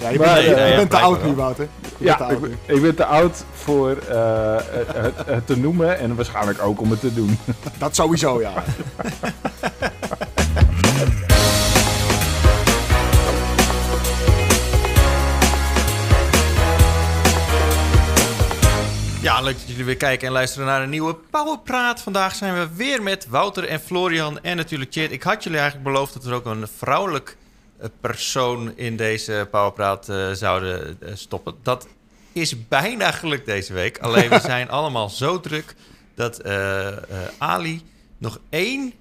Ja, je Maar, bent, je eh, bent te oud nu. Wouter. Je Ja, te ik, ben- nu. ik ben te oud voor eh, het, het- te noemen en waarschijnlijk ook om het te doen. Dat sowieso, ja. Ja, leuk dat jullie weer kijken en luisteren naar een nieuwe Powerpraat. Vandaag zijn we weer met Wouter en Florian en natuurlijk Chit. Ik had jullie eigenlijk beloofd dat er ook een vrouwelijk eh, persoon in deze Powerpraat eh, zouden eh, stoppen. Dat is bijna gelukt deze week. Alleen we zijn allemaal zo druk dat eh, eh, Ali nog één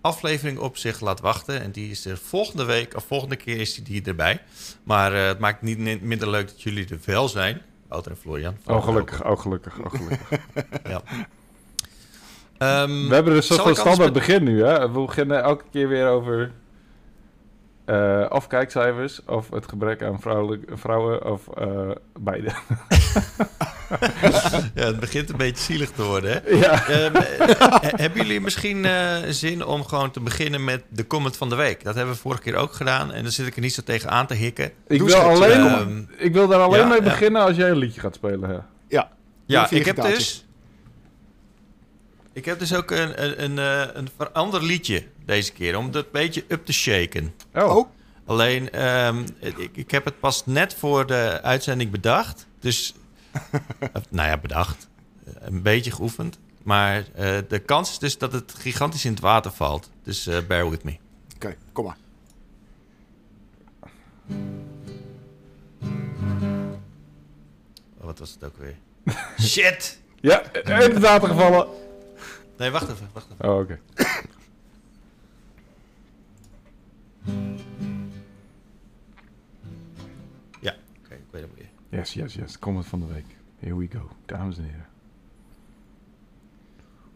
aflevering op zich laat wachten. En die is er volgende week, of volgende keer is die erbij. Maar eh, het maakt niet min- minder leuk dat jullie er wel zijn. Wouter en Florian. Oh, gelukkig, oh, gelukkig, oh, gelukkig. Ja. Ehm, We hebben een soort standaard met- begin nu, hè? We beginnen elke keer weer over eh of kijkcijfers, of het gebrek aan vrouwen, of eh, beide. Ja, het begint een beetje zielig te worden, hè? ja. Eh, hebben jullie misschien eh, zin om gewoon te beginnen met de comment van de week? Dat hebben we vorige keer ook gedaan en dan zit ik er niet zo tegen aan te hikken. Ik Doe wil, alleen, ehm, ik wil daar alleen ja, mee ja. beginnen als jij een liedje gaat spelen. Hè? Ja, Ja, ik heb dus... Ik heb dus ook een, een, een, eh, een verander liedje deze keer, om het een beetje up te shaken. Oh, Oh. Alleen, ehm, ik, ik heb het pas net voor de uitzending bedacht. Dus, nou ja, bedacht. Eh, Een beetje geoefend. Maar eh, de kans is dus dat het gigantisch in het water valt. Dus eh, bear with me. Oké, kom maar. Oh, wat was het ook weer? Shit! ja, in het water gevallen. Nee, wacht even, wacht even. Oh, oké. Ja, oké, ik weet het weer. Yes, yes, yes. Comment van de week. Here we go, dames en heren.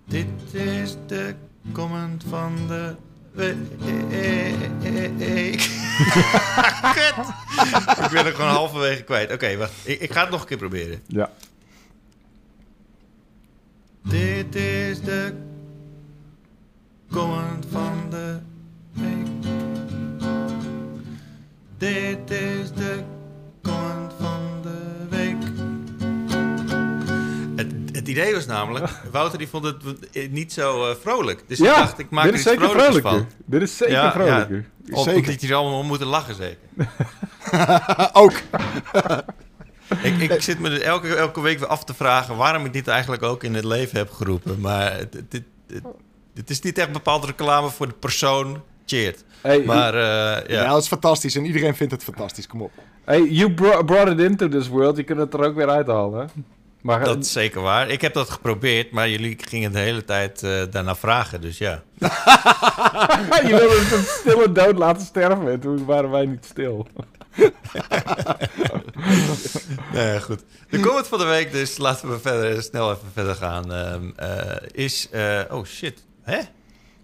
Dit is de comment van de week. Kut! ik ben er gewoon halverwege kwijt. Oké, wacht. Ik, ik ga het nog een keer proberen. Ja. Dit is de idee was namelijk, Wouter die vond het niet zo eh, vrolijk. Dus ja, ik dacht, ik maak dit er iets zeker vrolijks vrolijker. van. Dit is zeker Ja, ja. vrolijker. Om, Zeker. Omdat jullie allemaal moeten lachen zeker. ook. ik, ik zit me er elke, elke week weer af te vragen waarom ik dit eigenlijk ook in het leven heb geroepen. Maar het, het- het is niet echt bepaald reclame voor de persoon. Cheert. Hey, Maar eh, Ja. ja. dat is fantastisch. En iedereen vindt het fantastisch. Kom op. hey, you bro- brought it into this world. Je kunt het er ook weer uithalen. Maar dat is zeker waar. Ik heb dat geprobeerd, maar jullie gingen de hele tijd eh, daarna vragen. Dus ja. je wilde het een stille dood laten sterven. En toen waren wij niet stil. Nee, goed. De comment van de week, dus laten we verder, snel even verder gaan. Ehm, eh, is. eh, oh shit. Hè?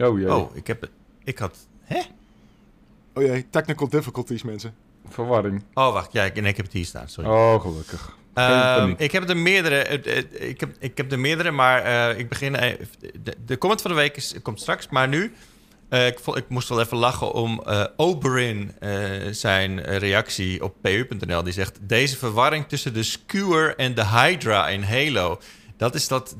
Oh jee, Oh, ik heb. Ik had. Hè? Oh jee, technical difficulties, mensen. verwarring. Oh, wacht. Ja, ik, nee, ik heb het hier staan. Sorry. Oh, gelukkig. Ehm, ik heb er meerdere. eh, eh, Ik heb, ik heb er meerdere, maar eh, ik begin. De, de comment van de week is, komt straks, maar nu. ik, ik moest wel even lachen om Oberyn eh, zijn reactie op pu.nl. Die zegt: Deze verwarring tussen de Skewer en de Hydra in Halo. Dat is dat,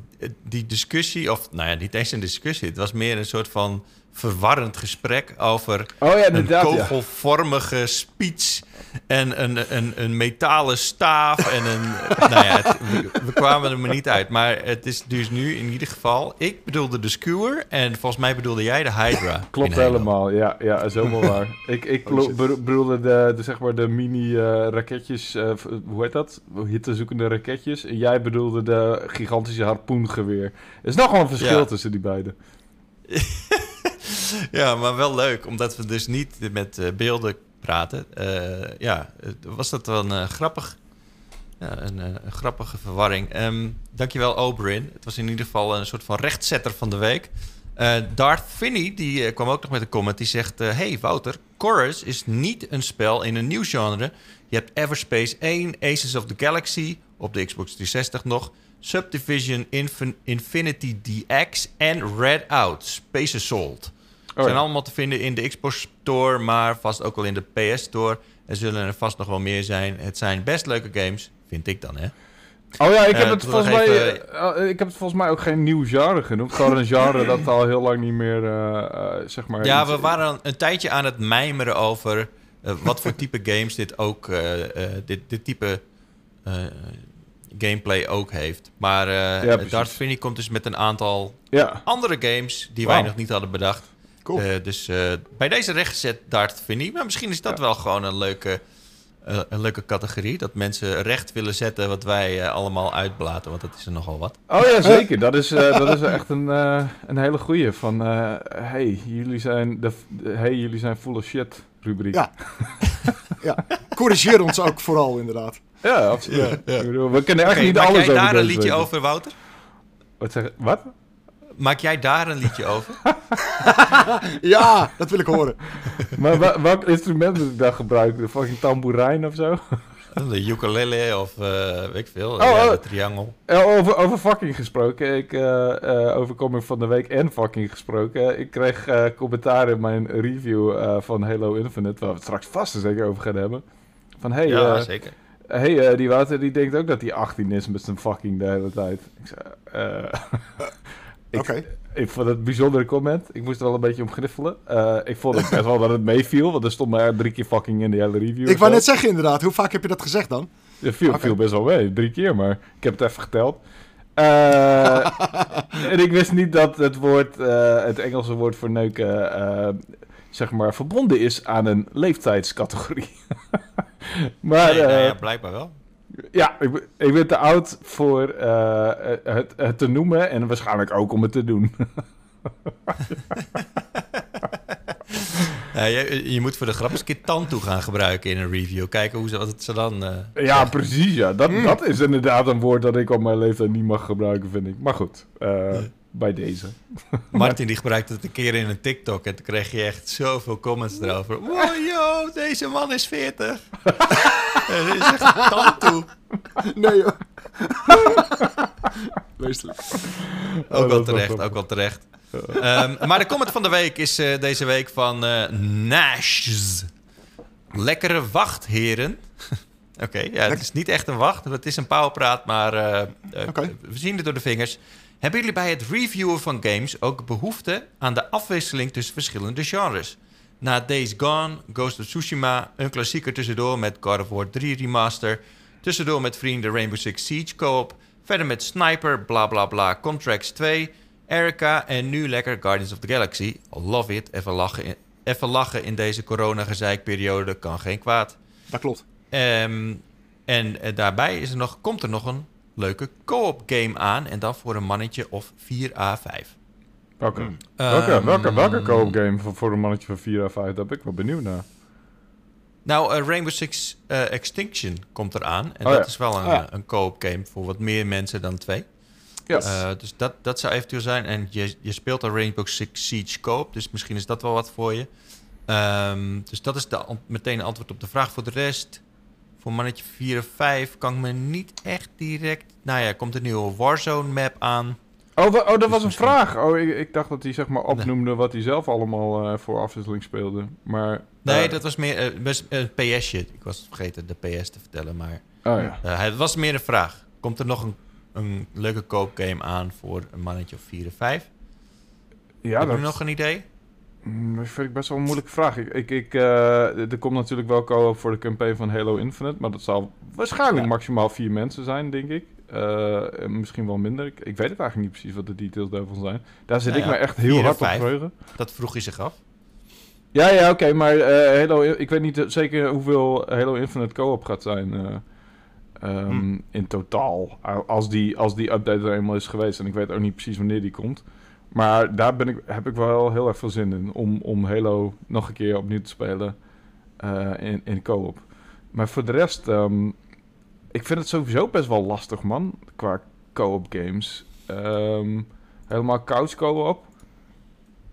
die discussie, of nou ja, niet eens een discussie. Het was meer een soort van verwarrend gesprek over Oh ja, een inderdaad. ja. kogelvormige speech en een, een, een metalen staaf en een... nou ja, het- we, we kwamen er maar niet uit. Maar het is dus nu in ieder geval... Ik bedoelde de skewer en volgens mij bedoelde jij de Hydra. Klopt helemaal, ja, ja, is helemaal waar. Ik, ik Oh, bedoelde de, de, zeg maar de mini-raketjes, hoe heet dat? Hittezoekende raketjes. En jij bedoelde de gigantische harpoengeweer. Er is nog wel een verschil Ja. tussen die beiden. Ja, maar wel leuk, omdat we dus niet met eh, beelden praten. Eh, ja, was dat wel een eh, grappig... Ja, een, een grappige verwarring. Ehm dankjewel, Oberyn. Het was in ieder geval een soort van rechtzetter van de week. Darth Finney die, kwam ook nog met een comment. Die zegt... hey Wouter, Chorus is niet een spel in een nieuw genre. Je hebt Everspace 1, Aces of the Galaxy... op de Xbox 360 nog... Subdivision Infin- Infinity DX en Red Out, Space Assault. Oh, zijn ja. allemaal te vinden in de Xbox Store, maar vast ook wel in de PS Store. Er zullen er vast nog wel meer zijn. Het zijn best leuke games, vind ik dan, hè? Oh ja, ik heb, Eh, het volgens mij, eh, eh, ik heb het volgens mij ook geen nieuw genre genoemd. Gewoon een genre dat al heel lang niet meer, zeg maar... Ja, we waren al een tijdje aan het mijmeren over wat voor type games dit ook, dit, dit type gameplay ook heeft. Maar eh Ja. Dark komt dus met een aantal Ja, andere games die wij nog niet hadden bedacht. Cool. Eh, dus eh, bij deze rechtgezet Dart Finney. Maar misschien is dat wel gewoon een leuke, eh, een leuke categorie. Dat mensen recht willen zetten wat wij eh, allemaal uitblaten. Want dat is er nogal wat. Oh ja, zeker. Dat is, eh, dat is echt een, eh, een hele goeie. Van, eh, hey, jullie zijn de, de- hey, jullie zijn full of shit rubriek. Ja. ja. Corrigeer ons ook vooral, inderdaad. Ja, absoluut. Ja, ja. We kunnen echt niet maak alles jij over daar een liedje weten. over, Wouter? Wat zeg Wat? Maak jij daar een liedje over? Ja, dat wil ik horen. Maar wa- welk instrument moet ik dan gebruiken? De fucking tamboerijn of zo? De ukulele of eh, weet ik veel. Oh, ja, oh. de triangel. Over, over fucking gesproken. Ik, eh eh overkoming van de week en fucking gesproken. Ik kreeg eh, commentaar in mijn review eh, van Halo Infinite, waar we het straks vast en zeker over gaan hebben. Van hey, ja, zeker. Hey eh, die Wouter die denkt ook dat hij 18 is met zijn fucking de hele tijd. Ik zei, eh, ik, Oké. ik vond het een bijzondere comment. Ik moest er wel een beetje om gniffelen. Eh, ik vond het best wel dat het meeviel, want er stond maar drie keer fucking in de hele review. Ik wou net zeggen, inderdaad. Hoe vaak heb je dat gezegd dan? Het viel, Oké. viel best wel mee, drie keer, maar ik heb het even geteld. Eh, en ik wist niet dat het woord, het Engelse woord voor neuken, zeg maar, verbonden is aan een leeftijdscategorie. maar Nee, nou eh, ja, blijkbaar wel. ja, ik, ben- ik ben te oud voor eh, het, het te noemen en waarschijnlijk ook om het te doen. Ja, je, je moet voor de grap eens een keer Tantu gaan gebruiken in een review. Kijken hoe ze, wat het ze dan... eh, ja, precies, ja. Dat, dat is inderdaad een woord dat ik op mijn leeftijd niet mag gebruiken, vind ik. Maar goed, eh, bij deze. Martin die gebruikte het een keer in een TikTok en toen kreeg je echt zoveel comments erover. Wow, yo, deze man is 40. Ja, Dit is echt Tantu. Nee, joh. Meestelijk. Ook wel terecht, ook wel terecht. Ehm, maar de comment van de week is eh, deze week van eh Nash. Lekkere wacht, heren. Oké, ja, het is niet echt een wacht. Het is een pauwpraat, maar eh, we zien het door de vingers. Hebben jullie bij het reviewen van games ook behoefte aan de afwisseling tussen verschillende genres? Na Days Gone, Ghost of Tsushima, een klassieker tussendoor met God of War 3 Remaster, tussendoor met vrienden Rainbow Six Siege Co-op, verder met Sniper, bla bla bla, Contracts 2, Erica en nu lekker Guardians of the Galaxy. Love it, even lachen in, even lachen in deze corona-gezeikperiode kan geen kwaad. Dat klopt. Ehm, en eh, daarbij is er nog, komt er nog een leuke co-op game aan. En dan voor een mannetje of 4A5. Welke, Hmm. welke, Ehm, welke, welke co-op game voor, voor een mannetje van 4 à 5? Daar ben ik wel benieuwd naar. Nou, eh, Rainbow Six eh, Extinction komt eraan. En Oh dat ja. is wel een, Oh ja. eh, een co-op game voor wat meer mensen dan twee. Ja. Eh, dus dat, dat zou eventueel zijn. En je, je speelt al Rainbow Six Siege co-op. Dus misschien is dat wel wat voor je. Ehm, dus dat is de, meteen een antwoord op de vraag. Voor de rest, voor mannetje 4 of 5 kan ik me niet echt direct... Nou ja, komt een nieuwe Warzone map aan. Oh, oh, dat Dus was een misschien- vraag. Oh, ik, ik dacht dat hij zeg maar opnoemde wat hij zelf allemaal eh, voor afwisseling speelde. Maar... Nee, eh, dat was meer eh, best een PS'je. Ik was vergeten de PS te vertellen, maar... Oh ja. eh, het was meer een vraag. Komt er nog een, een leuke koopgame aan voor een mannetje of 4 of 5? Ja, Heb je nog een idee? Mm, dat vind ik best wel een moeilijke vraag. Ik, ik, ik, eh, er komt natuurlijk wel co-op voor de campaign van Halo Infinite. Maar dat zal waarschijnlijk Ja. maximaal vier mensen zijn, denk ik. Eh, en misschien wel minder. Ik, ik weet het eigenlijk niet precies wat de details daarvan zijn. Daar zit Nou ik me echt heel hard op verheugen. Dat vroeg hij zich af. Ja, ja, oké, maar eh, Halo, ik weet niet zeker hoeveel Halo Infinite co-op gaat zijn eh, ehm, Hm. in totaal. Als die, als die update er eenmaal is geweest. En ik weet ook niet precies wanneer die komt. Maar daar ben ik, heb ik wel heel erg veel zin in. Om, om Halo nog een keer opnieuw te spelen eh, in, in co-op. Maar voor de rest, ehm, ik vind het sowieso best wel lastig, man. Qua co-op games. Ehm, helemaal couch co-op.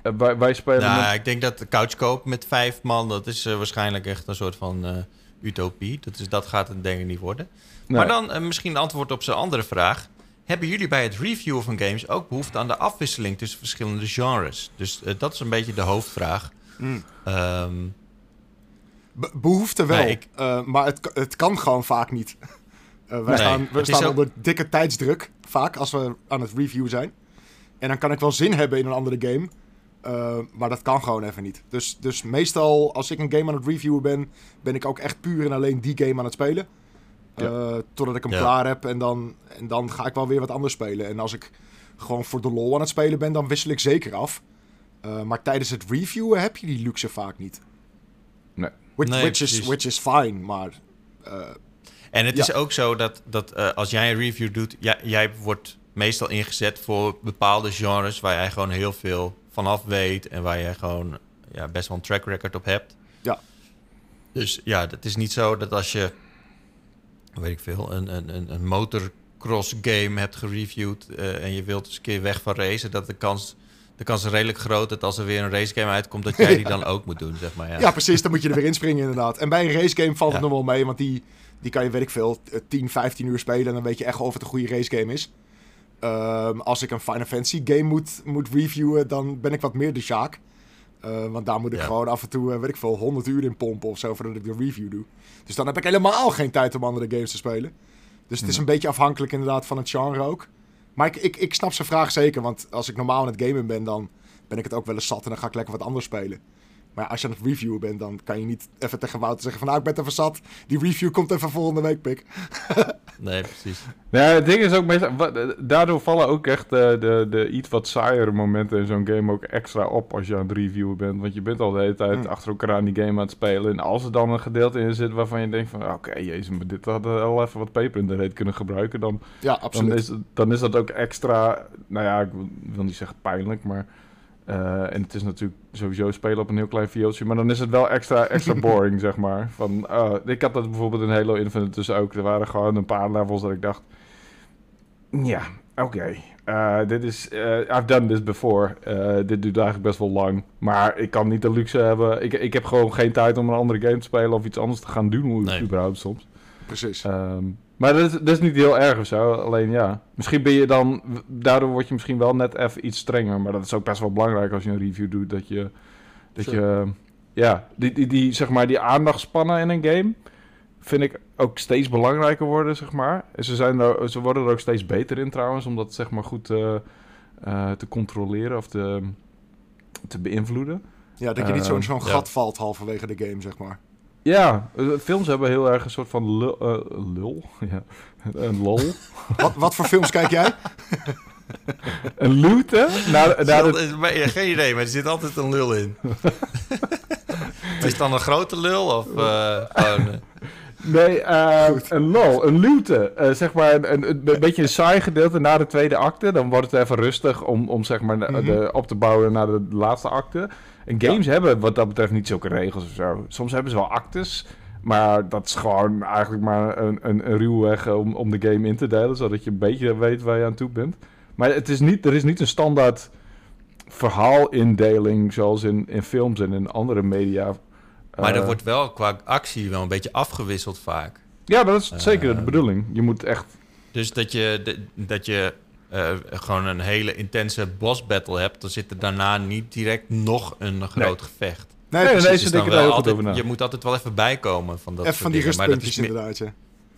Eh, wij, wij spelen... Nou, met- ik denk dat de couchkoop met vijf man, dat is eh, waarschijnlijk echt een soort van utopie. Dat, is, dat gaat het denk ik niet worden. Nee. Maar dan misschien een antwoord op zijn andere vraag. Hebben jullie bij het reviewen van games ook behoefte aan de afwisseling tussen verschillende genres? Dus eh, dat is een beetje de hoofdvraag. Mm. Ehm, Be- behoefte wel, Nee, ik- eh, maar het, het kan gewoon vaak niet. Eh Nee, staan, we staan ook- onder dikke tijdsdruk, vaak, als we aan het reviewen zijn. En dan kan ik wel zin hebben in een andere game, maar dat kan gewoon even niet. Dus, dus meestal, als ik een game aan het reviewen ben, ben ik ook echt puur en alleen die game aan het spelen. Eh, totdat ik hem Ja. klaar heb en dan, en dan ga ik wel weer wat anders spelen. En als ik gewoon voor de lol aan het spelen ben, dan wissel ik zeker af. Eh, maar tijdens het reviewen heb je die luxe vaak niet. Nee. Which, Nee, which, is, which is fine, maar... eh, En het Ja. is ook zo dat, dat eh, als jij een review doet, ja, jij wordt meestal ingezet voor bepaalde genres waar jij gewoon heel veel vanaf weet en waar jij gewoon ja, best wel een track record op hebt. Ja. Dus ja, het is niet zo dat als je, weet ik veel, een, een, een, motocross game hebt gereviewd eh, en je wilt eens een keer weg van racen, dat de kans, de kans is redelijk groot dat als er weer een race game uitkomt, dat jij die dan ook moet doen, zeg maar. Ja. ja. precies, dan moet je er weer inspringen inderdaad. En bij een racegame valt het nog wel mee, want die, die kan je, weet ik veel, eh, 10, 15 uur spelen... en dan weet je echt of het een goede racegame is. Ehm, als ik een Final Fantasy game moet, moet reviewen, dan ben ik wat meer de Sjaak. Eh, want daar moet ik Ja. gewoon af en toe, eh, weet ik veel, 100 uur in pompen of zo... voordat ik de review doe. Dus dan heb ik helemaal geen tijd om andere games te spelen. Dus het is een beetje afhankelijk inderdaad van het genre ook. Maar ik, ik, ik snap zijn vraag zeker, want als ik normaal aan het gamen ben... dan ben ik het ook wel eens zat en dan ga ik lekker wat anders spelen. Maar als je aan het reviewen bent, dan kan je niet even tegen Wouter zeggen van... nou, ik ben even zat, die review komt even volgende week, pik. Nee, precies. Nou, het ding is ook meestal, wa- daardoor vallen ook echt de, de, de iets wat saaiere momenten in zo'n game ook extra op als je aan het reviewen bent. Want je bent al de hele tijd Hmm. achter elkaar aan die game aan het spelen. En als er dan een gedeelte in zit waarvan je denkt van, oké, jezus, maar dit had wel even wat peper in de reet kunnen gebruiken. Dan, Ja, dan, absoluut. is, dan is dat ook extra, nou ja, ik wil, wil niet zeggen pijnlijk, maar... eh, en het is natuurlijk sowieso spelen op een heel klein viooltje, maar dan is het wel extra, extra boring, zeg maar. Van, ah, ik had dat bijvoorbeeld in Halo Infinite dus ook. Er waren gewoon een paar levels dat ik dacht, ja, oké. eh, dit is, eh, I've done this before. Eh, dit duurt eigenlijk best wel lang. Maar ik kan niet de luxe hebben. Ik, ik heb gewoon geen tijd om een andere game te spelen of iets anders te gaan doen, hoe Nee. überhaupt soms. Precies. Ehm, maar dat is, dat is niet heel erg of zo. Alleen ja, misschien ben je dan... Daardoor word je misschien wel net even iets strenger. Maar dat is ook best wel belangrijk als je een review doet. Dat je... Dat Sure. je ja, die, die, die, zeg maar, die aandachtspannen in een game... vind ik ook steeds belangrijker worden, zeg maar. En ze, zijn er, ze worden er ook steeds beter in trouwens... om dat zeg maar goed eh, eh, te controleren of te, te beïnvloeden. Ja, dat je niet zo'n ehm, zo'n ja. gat valt halverwege de game, zeg maar. Ja, eh, films hebben heel erg een soort van lul... eh, lul? Ja, een lol. Wat, wat voor films kijk jij? Een loot, hè? Naar, naar ja, geen idee, maar er zit altijd een lul in. is het dan een grote lul of eh, gewoon... eh, Nee, eh, een lol, een looten. Eh, zeg maar een, een, een beetje een saai gedeelte na de tweede acte. Dan wordt het even rustig om, om zeg maar de, Mhm. de- op te bouwen naar de laatste acte. En games hebben wat dat betreft niet zulke regels of zo. Soms hebben ze wel actes. Maar dat is gewoon eigenlijk maar een, een, een ruwweg om, om de game in te delen. Zodat je een beetje weet waar je aan toe bent. Maar het is niet, er is niet een standaard verhaalindeling zoals in, in films en in andere media. maar er Eh, wordt wel qua actie wel een beetje afgewisseld vaak. Ja, dat is zeker de Eh, bedoeling. Je moet echt Dus dat je, de- dat je eh, gewoon een hele intense boss battle hebt... dan zit er daarna niet direct nog een groot gevecht. Nee, Nee, nee, Dus dan denken daar wel heel goed altijd- over na. Je moet altijd wel even bijkomen van dat Even soort van die dingen. Maar dat is rustpuntjes inderdaad, ja.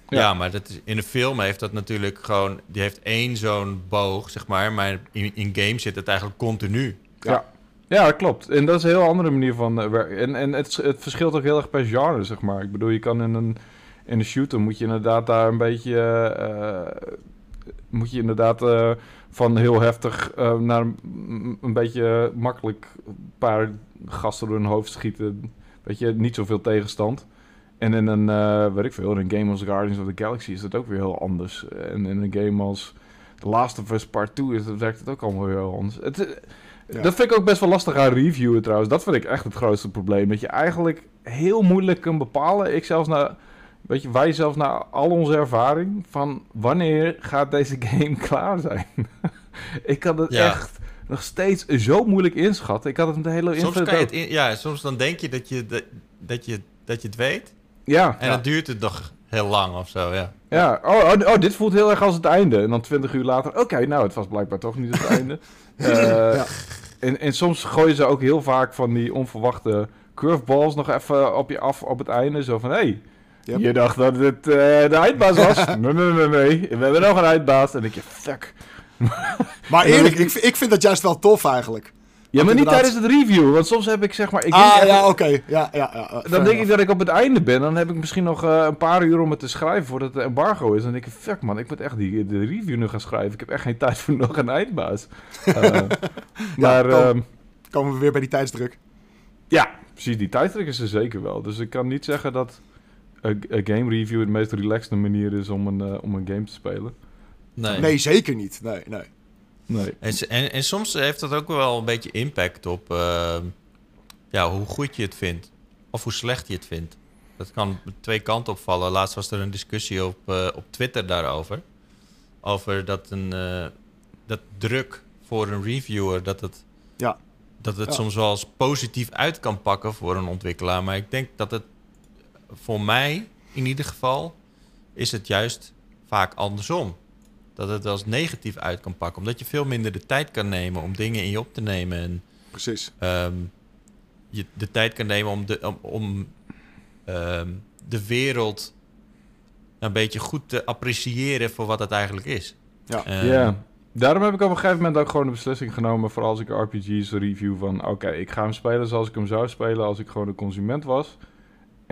Ja, Ja. maar dat is, in de film heeft dat natuurlijk gewoon... Die heeft één zo'n boog, zeg maar. Maar in, in games zit het eigenlijk continu. Ja. ja, dat klopt. En dat is een heel andere manier van eh, werken. En, en het, het verschilt ook heel erg per genre, zeg maar. Ik bedoel, je kan in een, in een shooter moet je inderdaad daar een beetje... eh, moet je inderdaad eh, van heel heftig eh, naar een, een beetje makkelijk een paar gasten door hun hoofd schieten. Weet je, niet zoveel tegenstand. En in een, eh weet ik veel, in een game als Guardians of the Galaxy is dat ook weer heel anders. En in een game als The Last of Us Part 2 is, dat werkt het ook allemaal weer heel anders. Het, Ja. Dat vind ik ook best wel lastig aan reviewen trouwens. Dat vind ik echt het grootste probleem. Dat je eigenlijk heel moeilijk kunt bepalen. Ik zelfs na, weet je, wij zelfs na al onze ervaring van wanneer gaat deze game klaar zijn. ik kan het Ja. echt nog steeds zo moeilijk inschatten. Ik had het met de hele Soms kan je het in- ja, soms dan denk je dat je, dat, dat je, dat je het weet. Ja, En Ja. dan duurt het nog heel lang of zo, ja. ja. Oh, oh, oh, dit voelt heel erg als het einde. En dan twintig uur later, oké, nou, het was blijkbaar toch niet het einde. Eh, Ja. en, en soms gooien ze ook heel vaak van die onverwachte curveballs nog even op je af op het einde. Zo van, hé, hey, Yep. je dacht dat het eh, de eindbaas was? nee, nee, nee, nee. We hebben nog een eindbaas. En dan denk je, fuck. Maar eerlijk, ik, ik vind dat juist wel tof eigenlijk. Ja, maar niet tijdens het review. Want soms heb ik zeg maar... Ik ah, ja, oké. Ja, ja, ja. fair Dan denk ik dat ik op het einde ben. Dan heb ik misschien nog eh, een paar uur om het te schrijven voordat het embargo is. Dan denk ik, fuck man, ik moet echt die, de review nu gaan schrijven. Ik heb echt geen tijd voor nog een eindbaas. Eh, maar ehm, Komen we weer bij die tijdsdruk. ja, precies, die tijddruk is er zeker wel. Dus ik kan niet zeggen dat een een game review de meest relaxte manier is om een, eh, om een game te spelen. Nee. Nee, zeker niet. Nee, nee. Nee. En, en, en soms heeft dat ook wel een beetje impact op eh, ja, hoe goed je het vindt. Of hoe slecht je het vindt. Dat kan twee kanten opvallen. Laatst was er een discussie op, eh, op Twitter daarover. Over dat, een, eh, dat druk voor een reviewer, dat het, Ja. dat het Ja. soms wel eens positief uit kan pakken voor een ontwikkelaar. Maar ik denk dat het voor mij in ieder geval is het juist vaak andersom. Dat het eens negatief uit kan pakken. Omdat je veel minder de tijd kan nemen om dingen in je op te nemen. En Precies. ehm, je de tijd kan nemen om de, om, om ehm, de wereld een beetje goed te appreciëren voor wat het eigenlijk is. Ja. Ja. Daarom heb ik op een gegeven moment ook gewoon de beslissing genomen voor als ik RPG's review van oké, ik ga hem spelen zoals ik hem zou spelen als ik gewoon een consument was.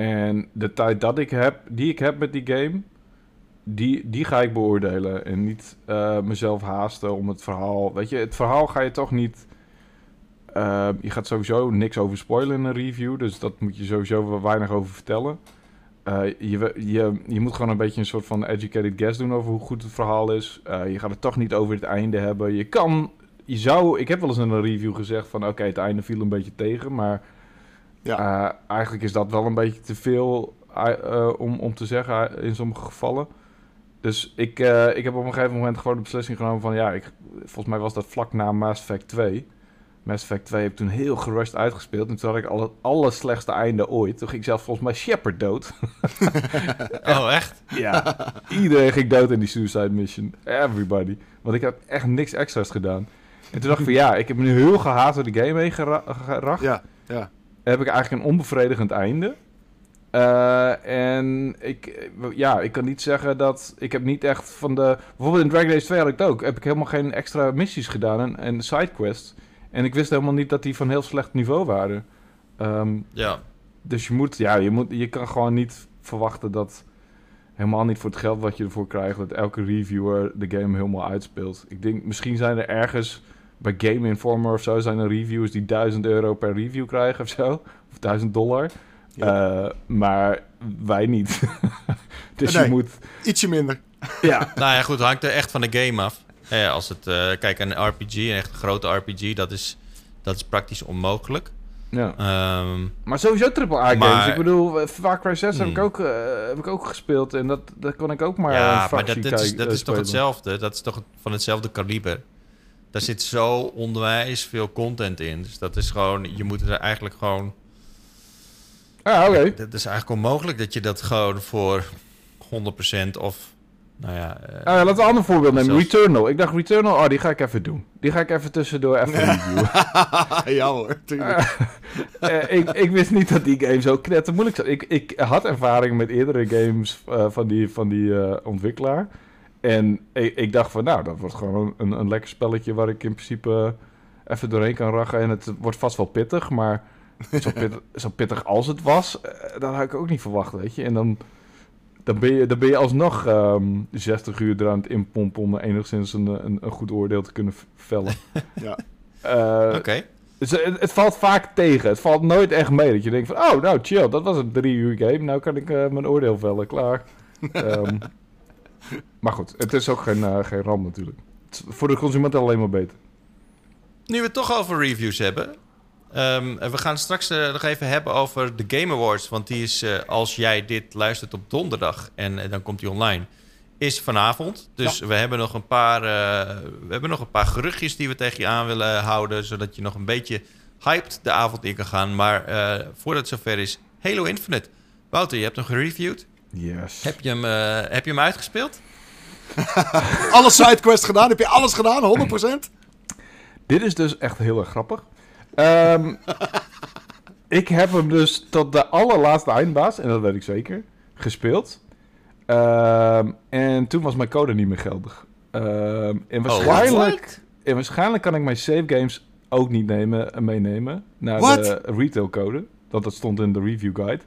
En de tijd dat ik heb, die ik heb met die game, die, die ga ik beoordelen. En niet eh, mezelf haasten om het verhaal. Weet je, het verhaal ga je toch niet. eh, je gaat sowieso niks over spoilen in een review, dus dat moet je sowieso weinig over vertellen. Eh, je, je, je moet gewoon een beetje een soort van educated guess doen over hoe goed het verhaal is. Je gaat het toch niet over het einde hebben. Je kan, je zou, ik heb wel eens in een review gezegd van oké, het einde viel een beetje tegen, maar Ja. eh, eigenlijk is dat wel een beetje te veel eh, eh, om, om te zeggen in sommige gevallen. Dus ik, eh, ik heb op een gegeven moment gewoon de beslissing genomen van ja, ik, volgens mij was dat vlak na Mass Effect 2. Mass Effect 2 heb ik toen heel gerust uitgespeeld. En toen had ik al het allerslechtste einde ooit. Toen ging zelfs volgens mij Shepard dood. Oh, echt? Ja, iedereen ging dood in die suicide mission. Everybody. Want ik heb echt niks extra's gedaan. En toen dacht ik van ja, ik heb me nu heel gehaat door de game heen gera- geracht. Ja, ja. Heb ik eigenlijk een onbevredigend einde. Eh, en ik, ja, ik kan niet zeggen dat... Ik heb niet echt van de... Bijvoorbeeld in Dragon Age 2 had ik het ook. Heb ik helemaal geen extra missies gedaan en, en sidequests. En ik wist helemaal niet dat die van heel slecht niveau waren. Ehm, Ja. dus je moet, ja, je moet, je kan gewoon niet verwachten dat helemaal niet voor het geld wat je ervoor krijgt, dat elke reviewer de game helemaal uitspeelt. Ik denk, misschien zijn er ergens bij Game Informer of zo, zijn er reviewers die 1000 euro per review krijgen of zo, of 1000 dollar. Ja. Eh, maar wij niet. dus Nee. je moet, Ietsje minder. ja, Nou ja, goed, het hangt er echt van de game af. Eh, als het, eh, kijk, een RPG, een echt grote RPG, dat is, dat is praktisch onmogelijk. ja. Ehm, Maar sowieso triple A games. Maar- Ik bedoel, Far Cry 6 heb, ik Hmm. ook, eh, heb ik ook gespeeld en dat, dat kon ik ook maar een ja, maar dat, dat is, dat is toch hetzelfde? Dat is toch van hetzelfde kaliber? Daar zit zo onwijs veel content in. Dus dat is gewoon, je moet er eigenlijk gewoon... Ah, oké. Het is eigenlijk onmogelijk dat je dat gewoon voor 100% of... Nou ja... eh, Ah, ja, laten we een ander voorbeeld nemen. Zelfs- Returnal. Ik dacht Returnal, oh, die ga ik even doen. Die ga ik even tussendoor even reviewen. ja hoor, tuurlijk. Eh, ik, ik wist niet dat die game zo knetter moeilijk zou Ik, ik had ervaring met eerdere games eh, van die, van die ontwikkelaar. En ik, ik dacht van, nou, dat wordt gewoon een, een lekker spelletje waar ik in principe eh, even doorheen kan rachen. En het wordt vast wel pittig, maar zo pittig, zo pittig als het was, eh, dat had ik ook niet verwacht, weet je. En dan, dan, ben, je, dan ben je alsnog ehm 60 uur eraan het inpompen om enigszins een, een, een goed oordeel te kunnen vellen. Ja. Eh, Oké. dus het, het valt vaak tegen. Het valt nooit echt mee. Dat je denkt van, oh, nou chill, dat was een drie uur game. Nou kan ik mijn oordeel vellen, klaar. Ehm, maar goed, het is ook geen, eh, geen ramp natuurlijk. Het is voor de consument alleen maar beter. Nu we het toch over reviews hebben. ehm, en we gaan straks eh, nog even hebben over de Game Awards. Want die is, eh, als jij dit luistert op donderdag en dan komt die online, is vanavond. Dus we, hebben nog een paar, eh, we hebben nog een paar geruchtjes die we tegen je aan willen houden. Zodat je nog een beetje hyped de avond in kan gaan. Maar eh, voordat het zover is, Halo Infinite. Wouter, je hebt hem gereviewd. Yes. Heb je hem, eh, heb je hem uitgespeeld? Alle sidequests gedaan? Heb je alles gedaan? 100%? Dit is dus echt heel erg grappig. Ehm, ik heb hem dus tot de allerlaatste eindbaas, en dat weet ik zeker, gespeeld. Ehm, en toen was mijn code niet meer geldig. Ehm, en, waarschijnlijk, en waarschijnlijk kan ik mijn save games ook niet nemen, en meenemen naar What? de retail code. Want dat stond in de review guide.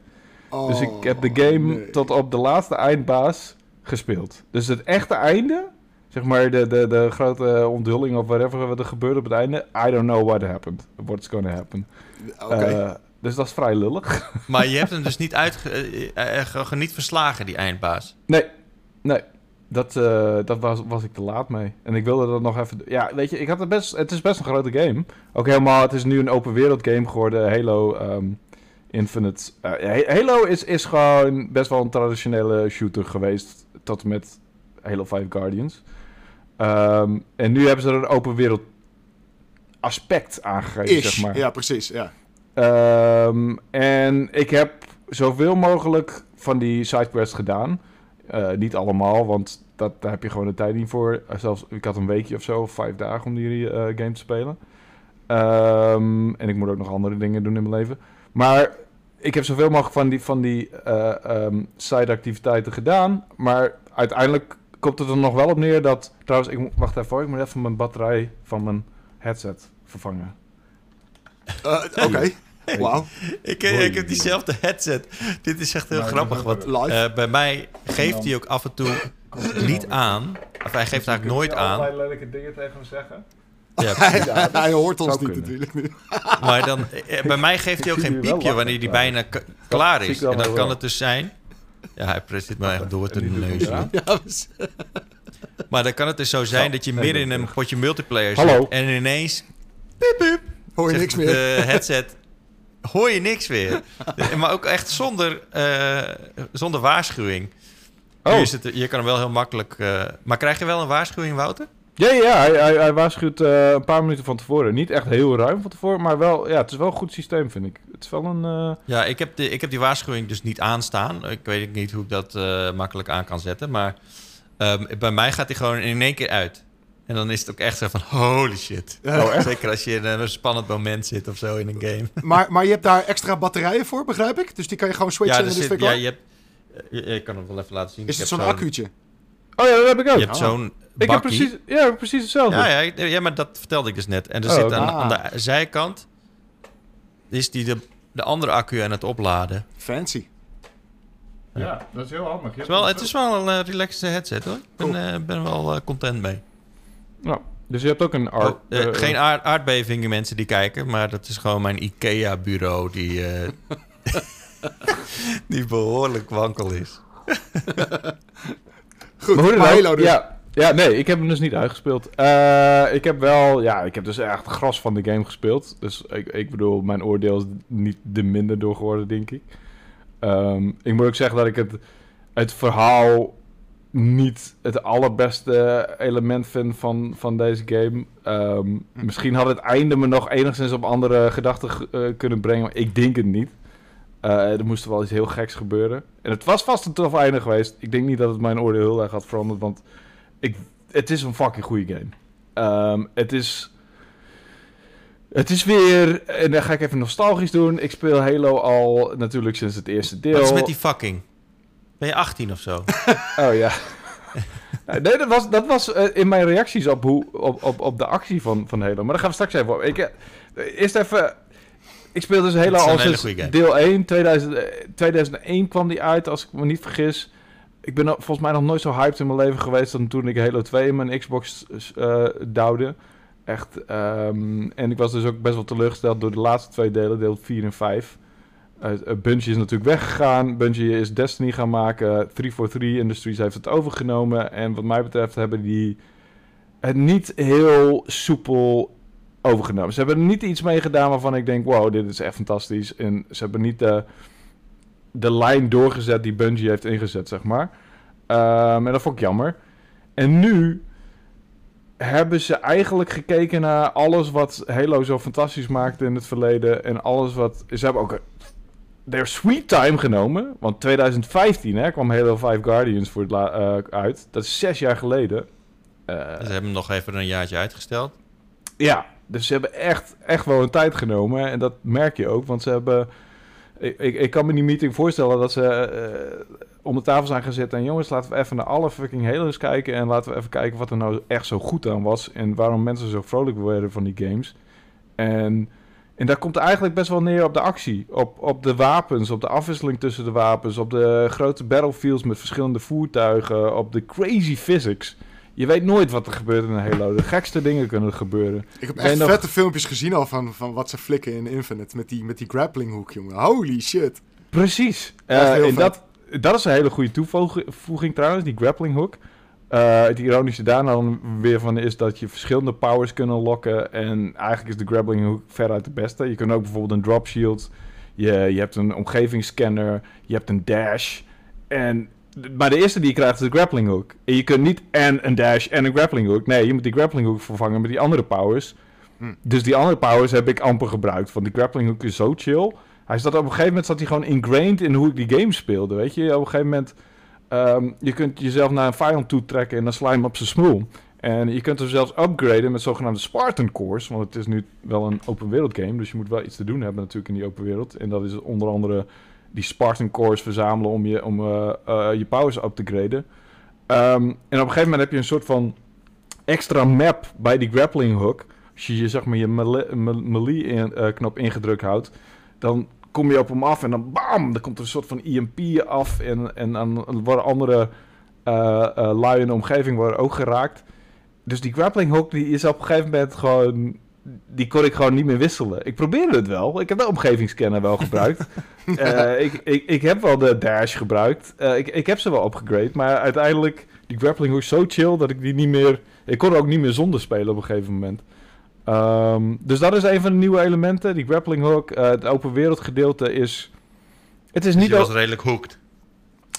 Oh, Dus ik heb de game nee. tot op de laatste eindbaas gespeeld. Dus het echte einde, zeg maar de, de, de grote onthulling of whatever wat er gebeurde op het einde. I don't know what happened. What's gonna happen. Oké. Eh, dus dat is vrij lullig. Maar je hebt hem dus niet, uitge eh, eh, niet verslagen, die eindbaas. Nee, nee. Dat, eh, dat was, was ik te laat mee. En ik wilde dat nog even... Ja, weet je, ik had het best... Het is best een grote game. Ook helemaal... Het is nu een open wereld game geworden. Halo ehm, Infinite. Eh, Halo is, is gewoon best wel een traditionele shooter geweest. Tot en met Halo 5 Guardians. Ehm, en nu hebben ze er een open wereld aspect aangegeven, Ish. zeg maar. Ja, precies. Ja. Ehm, en ik heb zoveel mogelijk van die sidequests gedaan. Eh, niet allemaal, want dat, daar heb je gewoon de tijd niet voor. Eh, zelfs, ik had een weekje of zo, of vijf dagen om die game te spelen. Ehm, en ik moet ook nog andere dingen doen in mijn leven. Maar ik heb zoveel mogelijk van die, van die eh, ehm, side-activiteiten gedaan. Maar uiteindelijk komt het er nog wel op neer dat... Trouwens, ik, wacht even ik moet even mijn batterij van mijn headset vervangen. Eh, Oké. Wauw. Ik, eh, ik heb diezelfde headset. Dit is echt heel Maar grappig. Want Live. eh, bij mij geeft hij ook af en toe niet aan. Of hij geeft eigenlijk nooit aan. lelijke dingen tegen me zeggen. Ja, Hij, hij hoort ons niet kunnen. natuurlijk nu. maar dan, eh, bij mij geeft hij ook geen piepje wanneer die trouwens. bijna klaar is. En dan kan het dus zijn... Ja, hij zit me echt door te En die doet hij neuzen. eraan. Ja, dus- Maar dan kan het dus zo zijn dat je midden in een potje multiplayer zit en ineens piep, piep, hoor je niks meer. de headset hoor je niks weer. Eh, maar ook echt zonder, eh, zonder waarschuwing. Nu Oh, is het, je kan hem wel heel makkelijk... eh, maar krijg je wel een waarschuwing, Wouter? Ja, ja hij, hij, hij waarschuwt eh, een paar minuten van tevoren. Niet echt heel ruim van tevoren, maar wel, ja, het is wel een goed systeem, vind ik. Het is wel een... eh, Ja, ik heb, de, ik heb die waarschuwing dus niet aanstaan. Ik weet niet hoe ik dat eh, makkelijk aan kan zetten. Maar ehm, bij mij gaat hij gewoon in één keer uit. En dan is het ook echt zo van holy shit. Oh? Zeker als je in een spannend moment zit of zo in een game. Maar, maar je hebt daar extra batterijen voor, begrijp ik? Dus die kan je gewoon switchen Ja, en zit, weer ja, je hebt... Je, je kan het wel even laten zien. Is Ik het zo'n accuutje? Oh ja, dat heb ik ook. Je hebt Ah. Ik heb precies, ja, precies hetzelfde. Ja, ja, ja, maar dat vertelde ik dus net. En er Oh, zit aan, Ah. aan de zijkant... is die de, de andere accu aan het opladen. Fancy. Ja, dat is heel handig. Het is wel, het is wel een uh, relaxed headset hoor. Ik ben, eh, ben er wel eh, content mee. Nou, dus je hebt ook een art... Oh, eh, eh, geen aard, aardbevingen mensen die kijken, maar dat is gewoon mijn IKEA-bureau die, eh, die behoorlijk wankel is. Goed, Maar hoe dan ook, dus. Ja, ja, nee, ik heb hem dus niet uitgespeeld. Eh, ik heb wel, ja, ik heb dus echt gras van de game gespeeld. Dus ik, ik bedoel, mijn oordeel is niet de minder door geworden, denk ik. Ehm, ik moet ook zeggen dat ik het, het verhaal niet het allerbeste element vind van, van deze game. Ehm, Misschien had het einde me nog enigszins op andere gedachten eh, kunnen brengen, maar ik denk het niet. Eh, er moest wel iets heel geks gebeuren. En het was vast een tof einde geweest. Ik denk niet dat het mijn oordeel heel erg had veranderd, want ik, het is een fucking goede game. Ehm, het is... Het is weer... En dan ga ik even nostalgisch doen. Ik speel Halo al natuurlijk sinds het eerste deel. Wat is met die fucking? Ben je 18 of zo? Oh ja. nee, dat was, dat was eh, in mijn reacties op, hoe, op, op, op de actie van, van Halo. Maar daar gaan we straks even op. Ik, eh, eerst even... Ik speel dus Halo al hele sinds deel 1. 2000, eh, 2001 kwam die uit, als ik me niet vergis. Ik ben volgens mij nog nooit zo hyped in mijn leven geweest... dan toen ik Halo 2 in mijn Xbox eh duwde. Echt. ehm, en ik was dus ook best wel teleurgesteld door de laatste twee delen, deel 4 en 5. Uh, Bungie is natuurlijk weggegaan. Bungie is Destiny gaan maken. 343 Industries heeft het overgenomen. En wat mij betreft hebben die het niet heel soepel overgenomen. Ze hebben er niet iets mee gedaan waarvan ik denk... wow, dit is echt fantastisch. En ze hebben niet de, de lijn doorgezet die Bungie heeft ingezet, zeg maar. Um, en dat vond ik jammer. En nu hebben ze eigenlijk gekeken naar alles wat Halo zo fantastisch maakte in het verleden. En alles wat... Ze hebben ook their sweet time genomen. Want 2015 hè, kwam Halo 5 Guardians voor het uh, uit. Dat is zes jaar geleden. Uh, Ze hebben hem nog even een jaartje uitgesteld. ja, Dus ze hebben echt, echt wel een tijd genomen. En dat merk je ook, want ze hebben... Ik, ik, kan me die meeting voorstellen dat ze eh, om de tafel zijn zitten... en jongens, laten we even naar alle fucking Halo's kijken... en laten we even kijken wat er nou echt zo goed aan was... en waarom mensen zo vrolijk werden van die games. En... En daar komt eigenlijk best wel neer op de actie. Op, op de wapens, op de afwisseling tussen de wapens, op de grote battlefields met verschillende voertuigen, op de crazy physics. Je weet nooit wat er gebeurt in een Halo. De gekste dingen kunnen gebeuren. Ik heb echt nog- vette filmpjes gezien al van, van wat ze flikken in Infinite. Met die, met die grappling hook, jongen. Holy shit. Precies. Eh, en dat, dat is een hele goede toevoeging trouwens, die grappling hook. Eh, het ironische daar dan weer van is dat je verschillende powers kunnen lokken. En eigenlijk is de grappling hook veruit de beste. Je kunt ook bijvoorbeeld een drop shield. Je, je hebt een omgevingsscanner. Je hebt een dash. En, maar de eerste die je krijgt is de grappling hook. En je kunt niet en een dash en een grappling hook. Nee, je moet die grappling hook vervangen met die andere powers. Hm. Dus die andere powers heb ik amper gebruikt. Want die grappling hook is zo chill. Hij zat op een gegeven moment zat hij gewoon ingrained in hoe ik die game speelde. Weet je, op een gegeven moment. ehm, je kunt jezelf naar een vijand toe trekken en dan sla je hem op zijn smoel. En je kunt hem zelfs upgraden met zogenaamde Spartan Cores. Want het is nu wel een open wereld game. Dus je moet wel iets te doen hebben natuurlijk in die open wereld. En dat is onder andere die Spartan Cores verzamelen om je, om, eh, eh, je powers up te graden. Ehm, en op een gegeven moment heb je een soort van extra map bij die grappling hook. Als je je, zeg maar, je melee- me- melee-knop ingedrukt houdt, dan kom je op hem af en dan bam, dan komt er een soort van EMP af en, en dan worden andere eh eh lui in de omgeving worden ook geraakt. Dus die grappling hook die is op een gegeven moment gewoon, die kon ik gewoon niet meer wisselen. Ik probeerde het wel, ik heb de omgevingsscanner wel gebruikt. Eh, ik, ik, ik heb wel de dash gebruikt, Eh, ik, ik heb ze wel opgegrade, maar uiteindelijk die grappling hook is zo chill dat ik die niet meer, ik kon er ook niet meer zonder spelen op een gegeven moment. Ehm, dus dat is een van de nieuwe elementen. Die grappling hook. Eh, het open wereld gedeelte is. Het is Dus niet. je o- was redelijk hooked.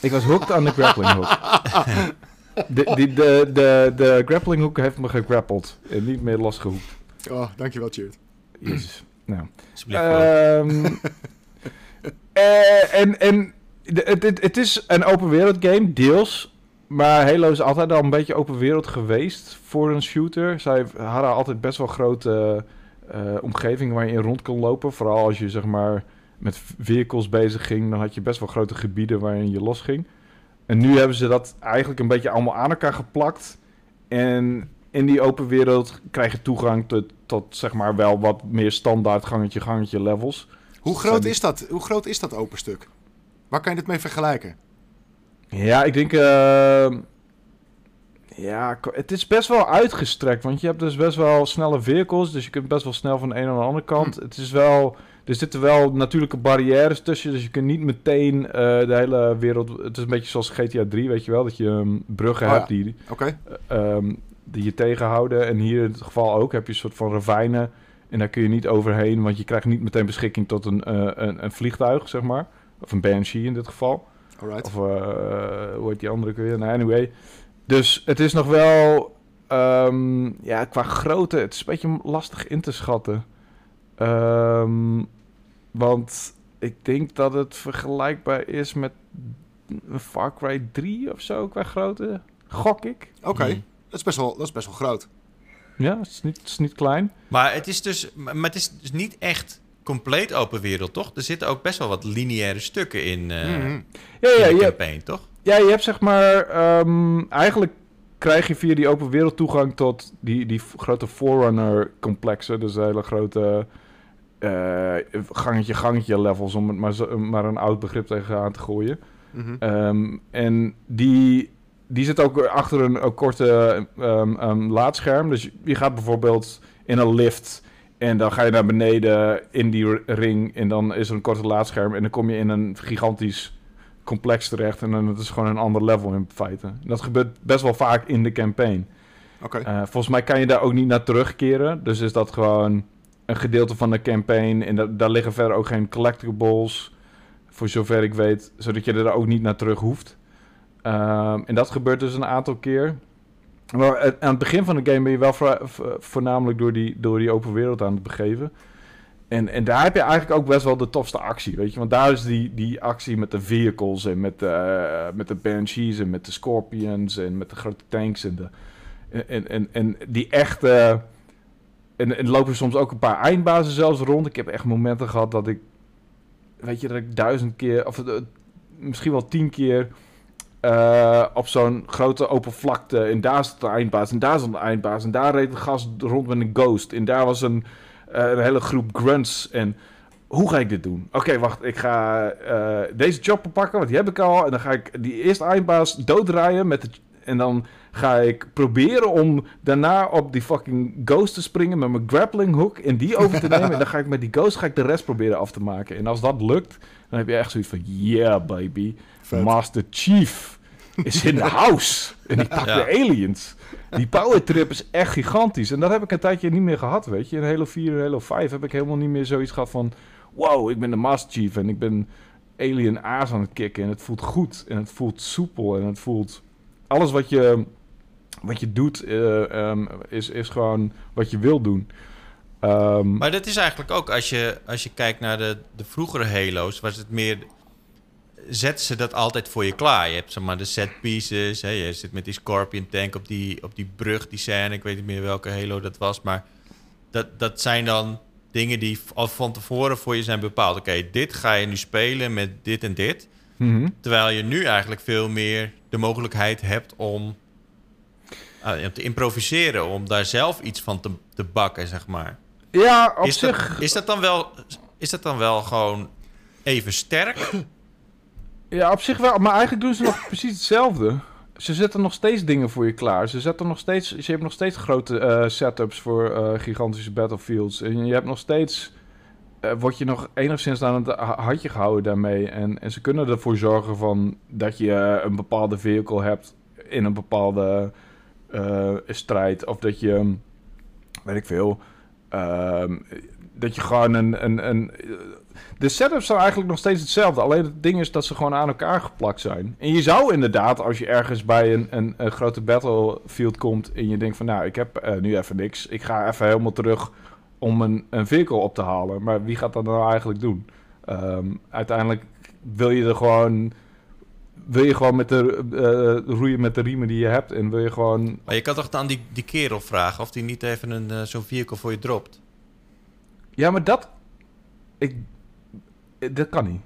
Ik was hooked aan de grappling hook. De, die, de, de, de grappling hook heeft me gegrappeld. En niet meer losgehoekt. Oh, dankjewel, Cheert. Jezus. Nou. Ehm, eh, en en het, het, het is een open wereld game, deels. Maar Halo is altijd al een beetje open wereld geweest voor een shooter. Zij hadden altijd best wel grote eh, omgevingen waar je in rond kon lopen. Vooral als je zeg maar met vehicles bezig ging, dan had je best wel grote gebieden waarin je losging. En nu hebben ze dat eigenlijk een beetje allemaal aan elkaar geplakt. En in die open wereld krijg je toegang tot, tot zeg maar wel wat meer standaard gangetje gangetje levels. Hoe groot die- is dat? Hoe groot is dat open stuk? Waar kan je dit mee vergelijken? Ja, ik denk. eh, ja, het is best wel uitgestrekt. Want je hebt dus best wel snelle vehicles. Dus je kunt best wel snel van de een naar de andere kant. Het is wel. Er zitten wel natuurlijke barrières tussen. Dus je kunt niet meteen eh, de hele wereld. Het is een beetje zoals GTA 3, weet je wel. Dat je bruggen Oh hebt die, Oké. eh, ehm, die je tegenhouden. En hier in het geval ook heb je een soort van ravijnen. En daar kun je niet overheen. Want je krijgt niet meteen beschikking tot een, eh, een, een vliegtuig, zeg maar. Of een Banshee in dit geval. Alright. Of eh, hoe heet die andere ook weer? Nou, anyway. Dus het is nog wel... ehm, ja, qua grootte, het is een beetje lastig in te schatten. Ehm, want ik denk dat het vergelijkbaar is met een Far Cry 3 of zo qua grootte. Gok ik. Oké. Mhm. Dat, is best wel, dat is best wel groot. Ja, het is niet, het is niet klein. Maar het is dus maar het is dus niet echt compleet open wereld, toch? Er zitten ook best wel wat lineaire stukken in, eh Mhm. Ja, in ja, de ja. campaign, toch? Ja, je hebt zeg maar... ehm, eigenlijk krijg je via die open wereld toegang tot die, die grote Forerunner-complexen. Dus hele grote eh, gangetje, gangetje levels, om het maar, zo, maar een oud begrip tegenaan te gooien. Mhm. Ehm, en die, die zit ook achter een, een korte ehm, ehm, laadscherm. Dus je gaat bijvoorbeeld in een lift en dan ga je naar beneden in die ring en dan is er een korte laadscherm en dan kom je in een gigantisch complex terecht en dan het is gewoon een ander level in feite. Dat gebeurt best wel vaak in de campaign. Eh, volgens mij kan je daar ook niet naar terugkeren. Dus is dat gewoon een gedeelte van de campaign. En da- daar liggen verder ook geen collectibles. Voor zover ik weet. Zodat je er ook niet naar terug hoeft. Ehm, en dat gebeurt dus een aantal keer. Maar aan het begin van de game ben je wel voor- vo- voornamelijk door die, door die open wereld aan het begeven. En, en daar heb je eigenlijk ook best wel de tofste actie, weet je. Want daar is die, die actie met de vehicles en met de, eh, met de Banshees en met de Scorpions en met de grote tanks en de... En, en, en die echte en, en lopen soms ook een paar eindbazen zelfs rond. Ik heb echt momenten gehad dat ik, weet je, dat ik duizend keer, of eh, misschien wel tien keer eh, op zo'n grote open vlakte. En daar zat de eindbaas, en daar zat de eindbaas, en daar reed een gast rond met een ghost. En daar was een, eh, een hele groep grunts. En hoe ga ik dit doen? Oké, wacht, ik ga eh, deze chopper pakken, want die heb ik al. En dan ga ik die eerste eindbaas dooddraaien met de, en dan ga ik proberen om daarna op die fucking ghost te springen met mijn grappling hook en die over te nemen. en dan ga ik met die ghost ga ik de rest proberen af te maken. En als dat lukt, dan heb je echt zoiets van, yeah baby, Vet. Master Chief is in the house. En die pakt Ja. de aliens. Die power trip is echt gigantisch. En dat heb ik een tijdje niet meer gehad, weet je. In Halo 4 en Halo 5 heb ik helemaal niet meer zoiets gehad van... Wow, ik ben de Master Chief en ik ben alien aas aan het kicken. En het voelt goed en het voelt soepel en het voelt... Alles wat je, wat je doet eh, ehm, is, is gewoon wat je wil doen. Ehm, Maar dat is eigenlijk ook, als je, als je kijkt naar de, de vroegere Halo's, was het meer... Zetten ze dat altijd voor je klaar. Je hebt zeg maar de set pieces. Hè, je zit met die Scorpion tank op die, op die brug, die scène. Ik weet niet meer welke Halo dat was. Maar dat, dat zijn dan dingen die al van tevoren voor je zijn bepaald. Oké, dit ga je nu spelen met dit en dit. mhm. Terwijl je nu eigenlijk veel meer de mogelijkheid hebt om ah, ja, te improviseren. Om daar zelf iets van te, te bakken, zeg maar. Ja, op Is zich... dat, is, dat dan wel, is dat dan wel gewoon even sterk? Ja, op zich wel. Maar eigenlijk doen ze nog precies hetzelfde. Ze zetten nog steeds dingen voor je klaar. Ze, zetten nog steeds, ze hebben nog steeds grote eh, setups voor eh, gigantische battlefields. En je hebt nog steeds... eh word je nog enigszins aan het ha- handje gehouden daarmee. En, en ze kunnen ervoor zorgen van dat je een bepaalde vehicle hebt in een bepaalde strijd. Of dat je, weet ik veel... ehm, dat je gewoon een, een, een de setups zijn eigenlijk nog steeds hetzelfde. Alleen het ding is dat ze gewoon aan elkaar geplakt zijn. En je zou inderdaad, als je ergens bij een, een, een grote battlefield komt... en je denkt van, nou, ik heb eh, nu even niks. Ik ga even helemaal terug om een, een vehicle op te halen. Maar wie gaat dat nou eigenlijk doen? Ehm, uiteindelijk wil je er gewoon... Wil je gewoon met de, eh, roeien met de riemen die je hebt... en wil je gewoon... Maar je kan toch dan die, die kerel vragen of die niet even een, eh, zo'n vehicle voor je dropt? Ja, maar dat... Ik, dat kan niet.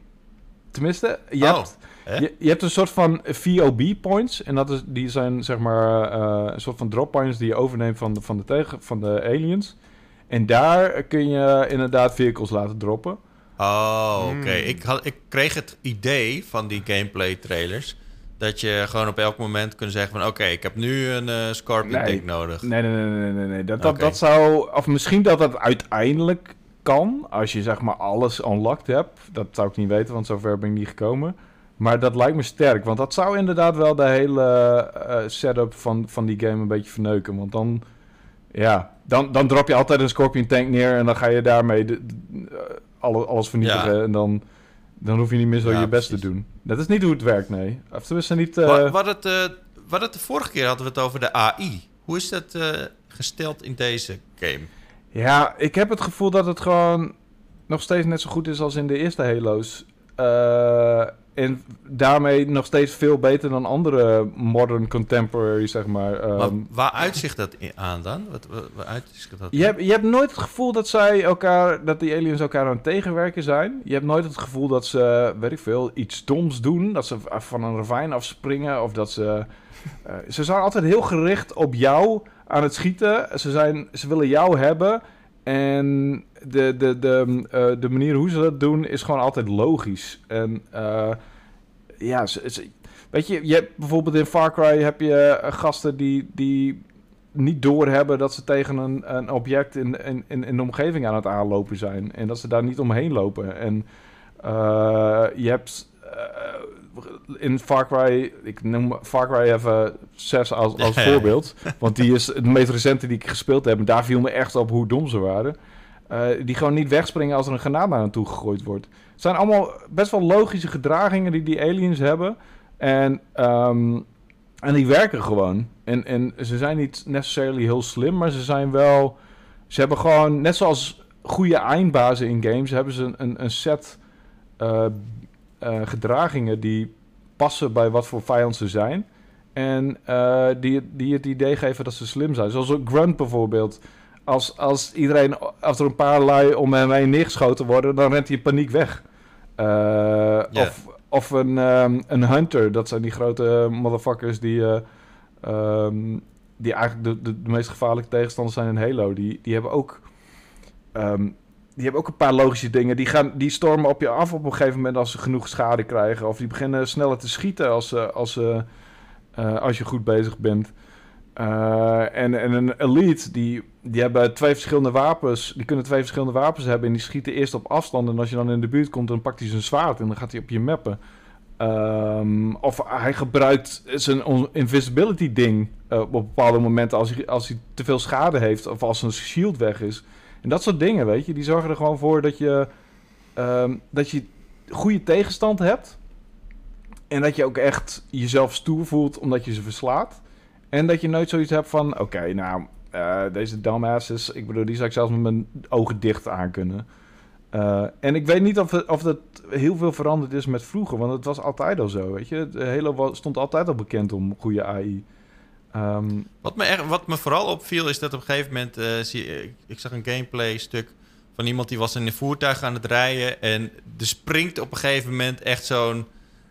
Tenminste, je Oh, hebt... Je, je hebt een soort van VOB points. En dat is, die zijn zeg maar eh, een soort van drop points die je overneemt van de, van, de tegen, van de aliens. En daar kun je inderdaad vehicles laten droppen. Oh, oké. Hmm. Ik, had, ik kreeg het idee van die gameplay trailers... dat je gewoon op elk moment kunt zeggen van... oké, ik heb nu een eh, Scorpion Nee. tank nodig. Nee, nee, nee, nee, nee. nee. Dat, dat, dat zou... Of misschien dat dat uiteindelijk kan. Als je zeg maar alles unlocked hebt. Dat zou ik niet weten, want zover ben ik niet gekomen. Maar dat lijkt me sterk. Want dat zou inderdaad wel de hele eh, setup van, van die game een beetje verneuken. Want dan... Ja, dan, dan drop je altijd een Scorpion tank neer... en dan ga je daarmee de, de- eh, alle, alles vernietigen. Ja. En dan, dan hoef je niet meer zo Ja, je best precies. te doen. Dat is niet hoe het werkt, nee. Of tenminste niet... eh, Wat, wat, het, eh, wat het de vorige keer hadden we het over de AI. Hoe is dat eh, gesteld in deze game? Ja, ik heb het gevoel dat het gewoon nog steeds net zo goed is als in de eerste Halo's. Eh, en daarmee nog steeds veel beter dan andere modern contemporary, zeg maar. Ehm, maar waar uitzicht dat aan dan? Wat, waar uitzicht dat je, hebt, je hebt nooit het gevoel dat zij elkaar, dat die aliens elkaar aan het tegenwerken zijn. Je hebt nooit het gevoel dat ze, weet ik veel, iets doms doen. Dat ze van een ravijn afspringen of dat ze... eh, ze zijn altijd heel gericht op jou aan het schieten. Ze, zijn, ze willen jou hebben. En de, de, de, eh, de manier hoe ze dat doen is gewoon altijd logisch. En eh, ja, weet je, je hebt bijvoorbeeld in Far Cry heb je eh, gasten die, die niet doorhebben dat ze tegen een, een object in, in, in, de omgeving aan het aanlopen zijn. En dat ze daar niet omheen lopen. En je hebt in Far Cry, ik noem Far Cry even 6 als, als Ja, ja. voorbeeld. Want die is de meest recente die ik gespeeld heb. En daar viel me echt op hoe dom ze waren. Eh, die gewoon niet wegspringen als er een granaat naar hen toe gegooid wordt. Het zijn allemaal best wel logische gedragingen die die aliens hebben. En, ehm, en die werken gewoon. En, en ze zijn niet necessarily heel slim, maar ze zijn wel... Ze hebben gewoon, net zoals goede eindbazen in games... hebben ze een, een set eh, eh, gedragingen die passen bij wat voor vijand ze zijn. En eh, die, die het idee geven dat ze slim zijn. Zoals een Grunt bijvoorbeeld. als, als iedereen, als er een paar lui om hem heen neergeschoten worden, dan rent hij in paniek weg. Eh, Of, of een, ehm, een hunter, dat zijn die grote motherfuckers die, ehm, die eigenlijk de, de, de, meest gevaarlijke tegenstanders zijn in Halo. Die, die hebben ook. Ehm, die hebben ook een paar logische dingen. Die, gaan, die stormen op je af op een gegeven moment als ze genoeg schade krijgen. Of die beginnen sneller te schieten als, als, uh, als je goed bezig bent. En, en een elite, die, die hebben twee verschillende wapens. Die kunnen twee verschillende wapens hebben. En die schieten eerst op afstand. En als je dan in de buurt komt, dan pakt hij zijn zwaard. En dan gaat hij op je mappen. Um, of hij gebruikt zijn invisibility ding op bepaalde momenten. Als hij, als hij te veel schade heeft. Of als zijn shield weg is. En dat soort dingen, weet je. Die zorgen er gewoon voor dat je, um, dat je goede tegenstand hebt. En dat je ook echt jezelf stoer voelt omdat je ze verslaat. En dat je nooit zoiets hebt van... Oké, nou, uh, deze dumbasses... Ik bedoel, die zou ik zelfs met mijn ogen dicht aan kunnen. Uh, en ik weet niet of, of dat heel veel veranderd is met vroeger. Want het was altijd al zo, weet je. Halo stond altijd al bekend om goede AI. Um, wat, me echt, wat me vooral opviel is dat op een gegeven moment... Uh, zie, ik, ik zag een gameplay stuk van iemand die was in een voertuig aan het rijden... en er springt op een gegeven moment echt zo'n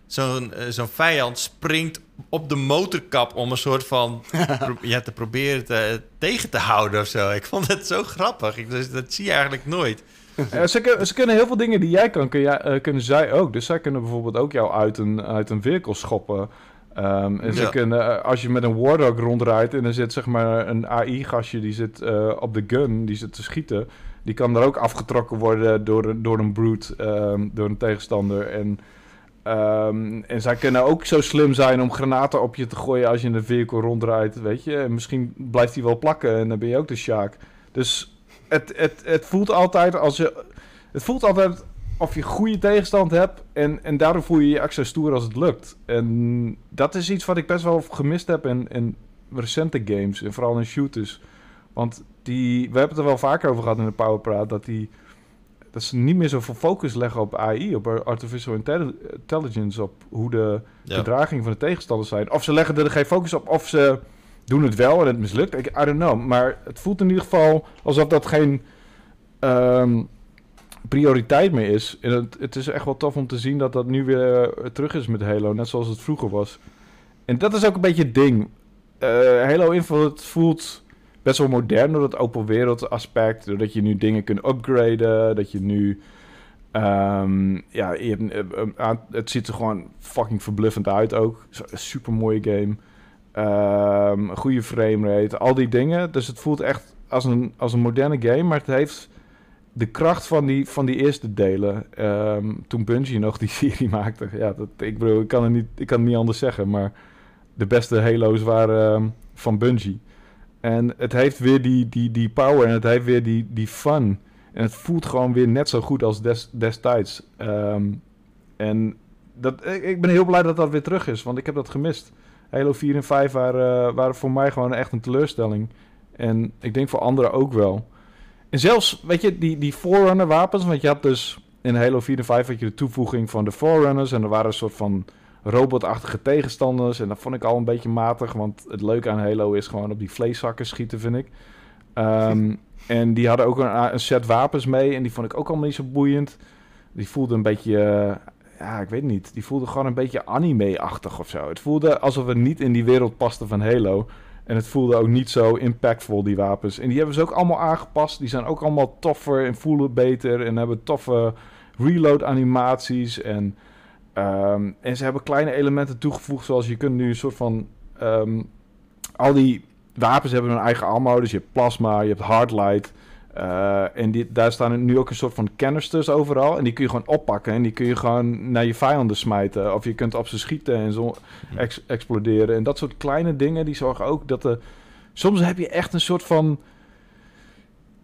zo'n zo'n vijand springt op de motorkap om een soort van ja, te proberen te, tegen te houden of zo. Ik vond het zo grappig. Ik, dus, dat zie je eigenlijk nooit. Ja, ze, ze, kunnen heel veel dingen die jij kan, kun jij, uh, kunnen zij ook. Dus zij kunnen bijvoorbeeld ook jou uit een, uit een vehicle schoppen. Um, kunnen, uh, als je met een Wardog rondrijdt en er zit zeg maar een AI-gastje die zit uh, op de gun, die zit te schieten. Die kan er ook afgetrokken worden door, door een brute, um, door een tegenstander. En Um, en zij kunnen ook zo slim zijn om granaten op je te gooien als je in de vehicle rondrijdt, weet je. En misschien blijft die wel plakken en dan ben je ook de Sjaak. Dus het, het, het voelt altijd als je... Het voelt altijd of je goede tegenstand hebt en, en daardoor voel je je extra stoer als het lukt. En dat is iets wat ik best wel gemist heb in, in recente games en vooral in shooters. Want die, we hebben het er wel vaker over gehad in de Powerpraat, dat die dat ze niet meer zoveel focus leggen op AI, op artificial intelligence, op hoe de ja. gedraging van de tegenstanders zijn. Of ze leggen er geen focus op, of ze doen het wel en het mislukt. Ik, I don't know. Maar het voelt in ieder geval alsof dat geen um, prioriteit meer is. En het, het, is echt wel tof om te zien dat dat nu weer terug is met Halo, net zoals het vroeger was. En dat is ook een beetje het ding. Uh, Halo Infinite voelt best wel modern door het open wereld aspect. Doordat je nu dingen kunt upgraden. Dat je nu. Um, ja, je uh, het ziet er gewoon fucking verbluffend uit ook. Super mooie game. Um, goede framerate. Al die dingen. Dus het voelt echt als een, als een moderne game. Maar het heeft de kracht van die, van die eerste delen. Um, toen Bungie nog die serie maakte. Ja, dat, ik bedoel, ik kan, het niet, ik kan het niet anders zeggen. Maar de beste Halo's waren van Bungie. En het heeft weer die, die, die power en het heeft weer die, die fun. En het voelt gewoon weer net zo goed als des, destijds. Um, en dat, ik, ben heel blij dat dat weer terug is, want ik heb dat gemist. Halo 4 en 5 waren, waren voor mij gewoon echt een teleurstelling. En ik denk voor anderen ook wel. En zelfs, weet je, die, die Forerunner wapens, want je had dus in Halo 4 en 5 had je de toevoeging van de Forerunners. En er waren een soort van robotachtige tegenstanders. En dat vond ik al een beetje matig. Want het leuke aan Halo is gewoon op die vleeszakken schieten, vind ik. Um, en die hadden ook een, een, set wapens mee. En die vond ik ook allemaal niet zo boeiend. Die voelde een beetje... Uh, ja, ik weet niet. Die voelde gewoon een beetje anime-achtig of zo. Het voelde alsof het niet in die wereld paste van Halo. En het voelde ook niet zo impactvol, die wapens. En die hebben ze ook allemaal aangepast. Die zijn ook allemaal toffer en voelen beter. En hebben toffe reload animaties. En Um, en ze hebben kleine elementen toegevoegd, zoals je kunt nu een soort van... Um, al die wapens hebben hun eigen ammo. Dus je hebt plasma, je hebt hardlight. Uh, en die, daar staan nu ook een soort van canisters overal. En die kun je gewoon oppakken. En die kun je gewoon naar je vijanden smijten. Of je kunt op ze schieten en zo ex exploderen. En dat soort kleine dingen, die zorgen ook dat er... Soms heb je echt een soort van...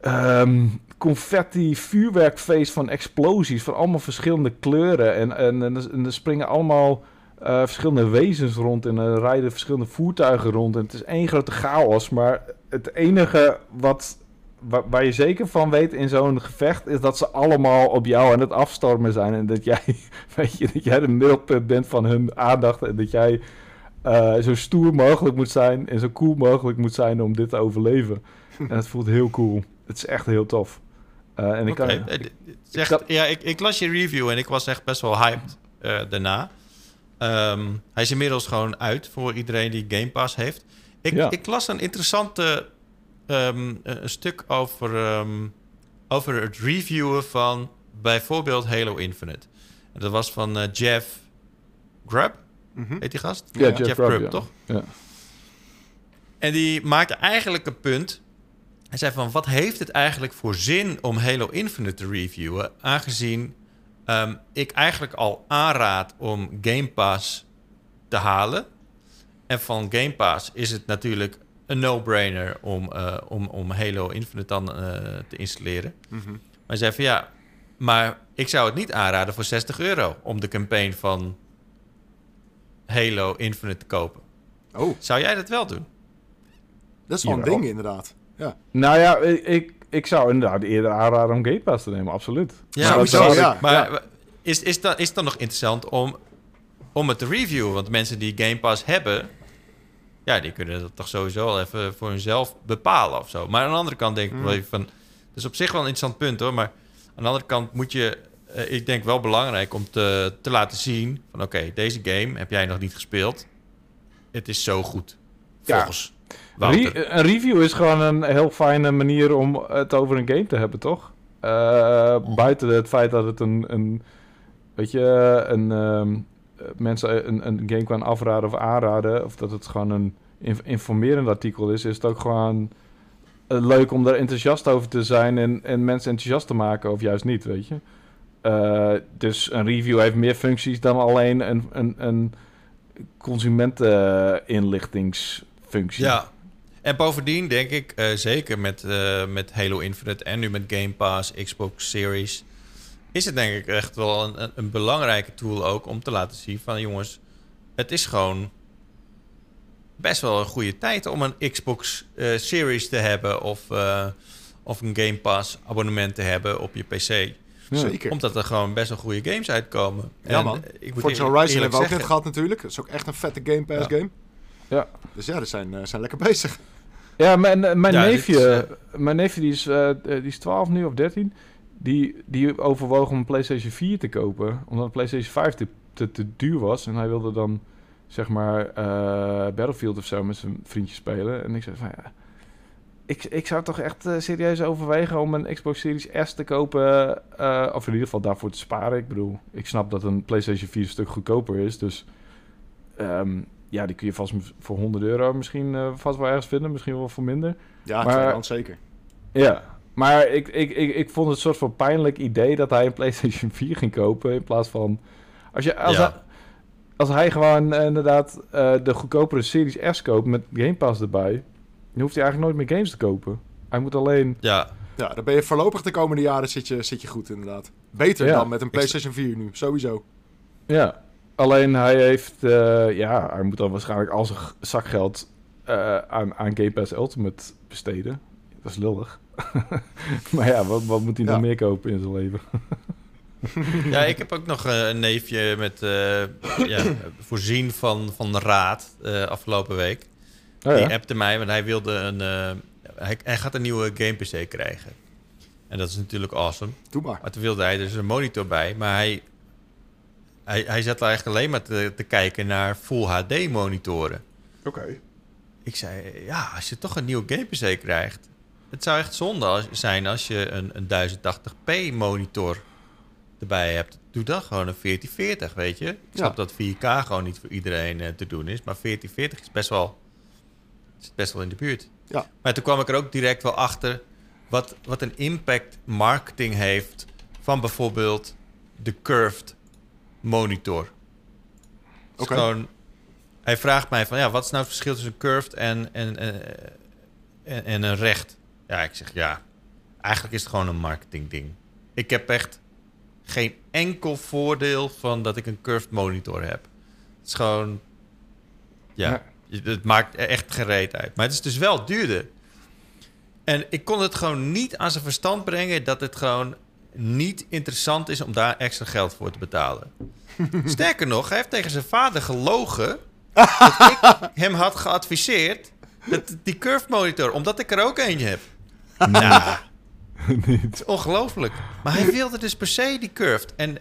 Um, confetti vuurwerkfeest van explosies van allemaal verschillende kleuren. En, en, en, er springen allemaal uh, verschillende wezens rond en er rijden verschillende voertuigen rond. En het is één grote chaos. Maar het enige wat, waar, waar je zeker van weet in zo'n gevecht is dat ze allemaal op jou aan het afstormen zijn. En dat jij, weet je, dat jij de middelpunt bent van hun aandacht en dat jij eh, zo stoer mogelijk moet zijn en zo cool mogelijk moet zijn om dit te overleven. en het voelt heel cool. Het is echt heel tof. Uh, en ik kan, eh, d- zegt- ja, ik, ik las je review en ik was echt best wel hyped eh, daarna. Ehm, hij is inmiddels gewoon uit voor iedereen die Game Pass heeft. Ik, Ja. ik las een interessante ehm, een een stuk over, ehm, over het reviewen van bijvoorbeeld Halo Infinite. En dat was van eh, Jeff Grubb, Mhm. heet die gast? Ja, Ja, Jeff, Jeff Grubb, Grubb, ja. toch? Ja. En die maakte eigenlijk een punt. Hij zei van, wat heeft het eigenlijk voor zin om Halo Infinite te reviewen... aangezien ehm, ik eigenlijk al aanraad om Game Pass te halen. En van Game Pass is het natuurlijk een no-brainer om, eh, om, om Halo Infinite dan eh, te installeren. Mhm. Maar hij zei van, ja, maar ik zou het niet aanraden voor 60 euro... om de campaign van Halo Infinite te kopen. Oh, Zou jij dat wel doen? dat is wel een ding inderdaad. Ja, Nou ja, ik, ik, ik zou inderdaad eerder aanraden om Game Pass te nemen, absoluut. Ja, Sowieso, precies. ja. Maar Ja. Is, is, dan, is het dan nog interessant om, om het te reviewen? Want mensen die Game Pass hebben, ja, die kunnen dat toch sowieso wel even voor hunzelf bepalen of zo. Maar aan de andere kant denk ik Mm. wel even van, dat is op zich wel een interessant punt hoor. Maar aan de andere kant moet je, eh, ik denk wel belangrijk om te, te laten zien van, oké, deze game heb jij nog niet gespeeld. Het is zo goed, Ja. volgens. Re- een review is gewoon een heel fijne manier om het over een game te hebben, toch? Eh, Buiten het feit dat het een, een weet je, een, ehm, eh, mensen een, een game kan afraden of aanraden, of dat het gewoon een inf- informerend artikel is, is het ook gewoon eh, leuk om daar enthousiast over te zijn en, en mensen enthousiast te maken, of juist niet, weet je. Eh, dus een review heeft meer functies dan alleen een, een, een consumenteninlichtingsfunctie. Ja. En bovendien denk ik, eh, zeker met, eh, met Halo Infinite en nu met Game Pass, Xbox Series, is het denk ik echt wel een, een, belangrijke tool ook om te laten zien van jongens, het is gewoon best wel een goede tijd om een Xbox eh, Series te hebben of, eh, of een Game Pass abonnement te hebben op je PC. Ja. zeker. Omdat er gewoon best wel goede games uitkomen. Ja, En, man. Ik moet Forza Horizon hebben we ook net gehad natuurlijk. Dat is ook echt een vette Game Pass Ja. game. Ja. Dus ja, die zijn, eh, zijn lekker bezig. Ja, mijn, mijn Ja, neefje, is, mijn neefje die is, die is 12 nu of 13. Die, die overwoog om een PlayStation 4 te kopen. Omdat een PlayStation 5 te, te, te duur was. En hij wilde dan, zeg maar, eh, Battlefield of zo met zijn vriendjes spelen. En ik zei van ja. Ik, ik zou toch echt eh, serieus overwegen om een Xbox Series S te kopen. eh, of in ieder geval daarvoor te sparen. Ik bedoel, ik snap dat een PlayStation 4 een stuk goedkoper is. Dus ehm, ja, die kun je vast voor 100 euro misschien vast wel ergens vinden. Misschien wel voor minder. Ja, Maar- zeker. Ja, maar ik, ik, ik, ik vond het een soort van pijnlijk idee dat hij een PlayStation 4 ging kopen. In plaats van. Als, je, als, Ja. hij, als hij gewoon eh, inderdaad eh, de goedkopere Series S koopt met Game Pass erbij. Dan hoeft hij eigenlijk nooit meer games te kopen. Hij moet alleen. Ja, Ja, dan ben je voorlopig de komende jaren zit je, zit je goed inderdaad. Beter Ja. dan met een PlayStation 4 nu, sowieso. Ja, alleen hij heeft. eh, ja, hij moet dan waarschijnlijk al zijn zakgeld eh, aan, aan Game Pass Ultimate besteden. Dat is lullig. maar ja, wat, wat moet hij Ja. dan meer kopen in zijn leven? Ja, ik heb ook nog eh, een neefje met eh, ja, voorzien van, van raad eh, afgelopen week. Oh, Die appte mij, want hij wilde een. eh, hij, hij gaat een nieuwe game PC krijgen. En dat is natuurlijk awesome. Doe maar. Maar toen wilde hij dus een monitor bij. Maar hij, hij, hij zat eigenlijk alleen maar te, te kijken naar Full HD monitoren. Oké. Ik zei, ja, als je toch een nieuwe game PC krijgt. Het zou echt zonde als- zijn als je een, een 1080p monitor erbij hebt. Doe dan gewoon een 1440, weet je. Ik snap dat 4K gewoon niet voor iedereen eh, te doen is. Maar 1440 is best wel, is best wel in de buurt. Ja. Maar toen kwam ik er ook direct wel achter... wat, wat een impact marketing heeft... van bijvoorbeeld de curved monitor. Oké. gewoon... Hij vraagt mij van... ja, wat is nou het verschil tussen curved en, en, en, en, en een recht? Ja, ik zeg ja... eigenlijk is het gewoon een marketing ding. Ik heb echt geen enkel voordeel van dat ik een curved monitor heb. Het is gewoon... Ja, het maakt echt gereed uit. Maar het is dus wel duurder. En ik kon het gewoon niet aan zijn verstand brengen... dat het gewoon niet interessant is om daar extra geld voor te betalen. Sterker nog, hij heeft tegen zijn vader gelogen... dat ik hem had geadviseerd... Dat, die curve monitor, omdat ik er ook eentje heb. Nou, niet. het is ongelooflijk. Maar hij wilde dus per se die curved. En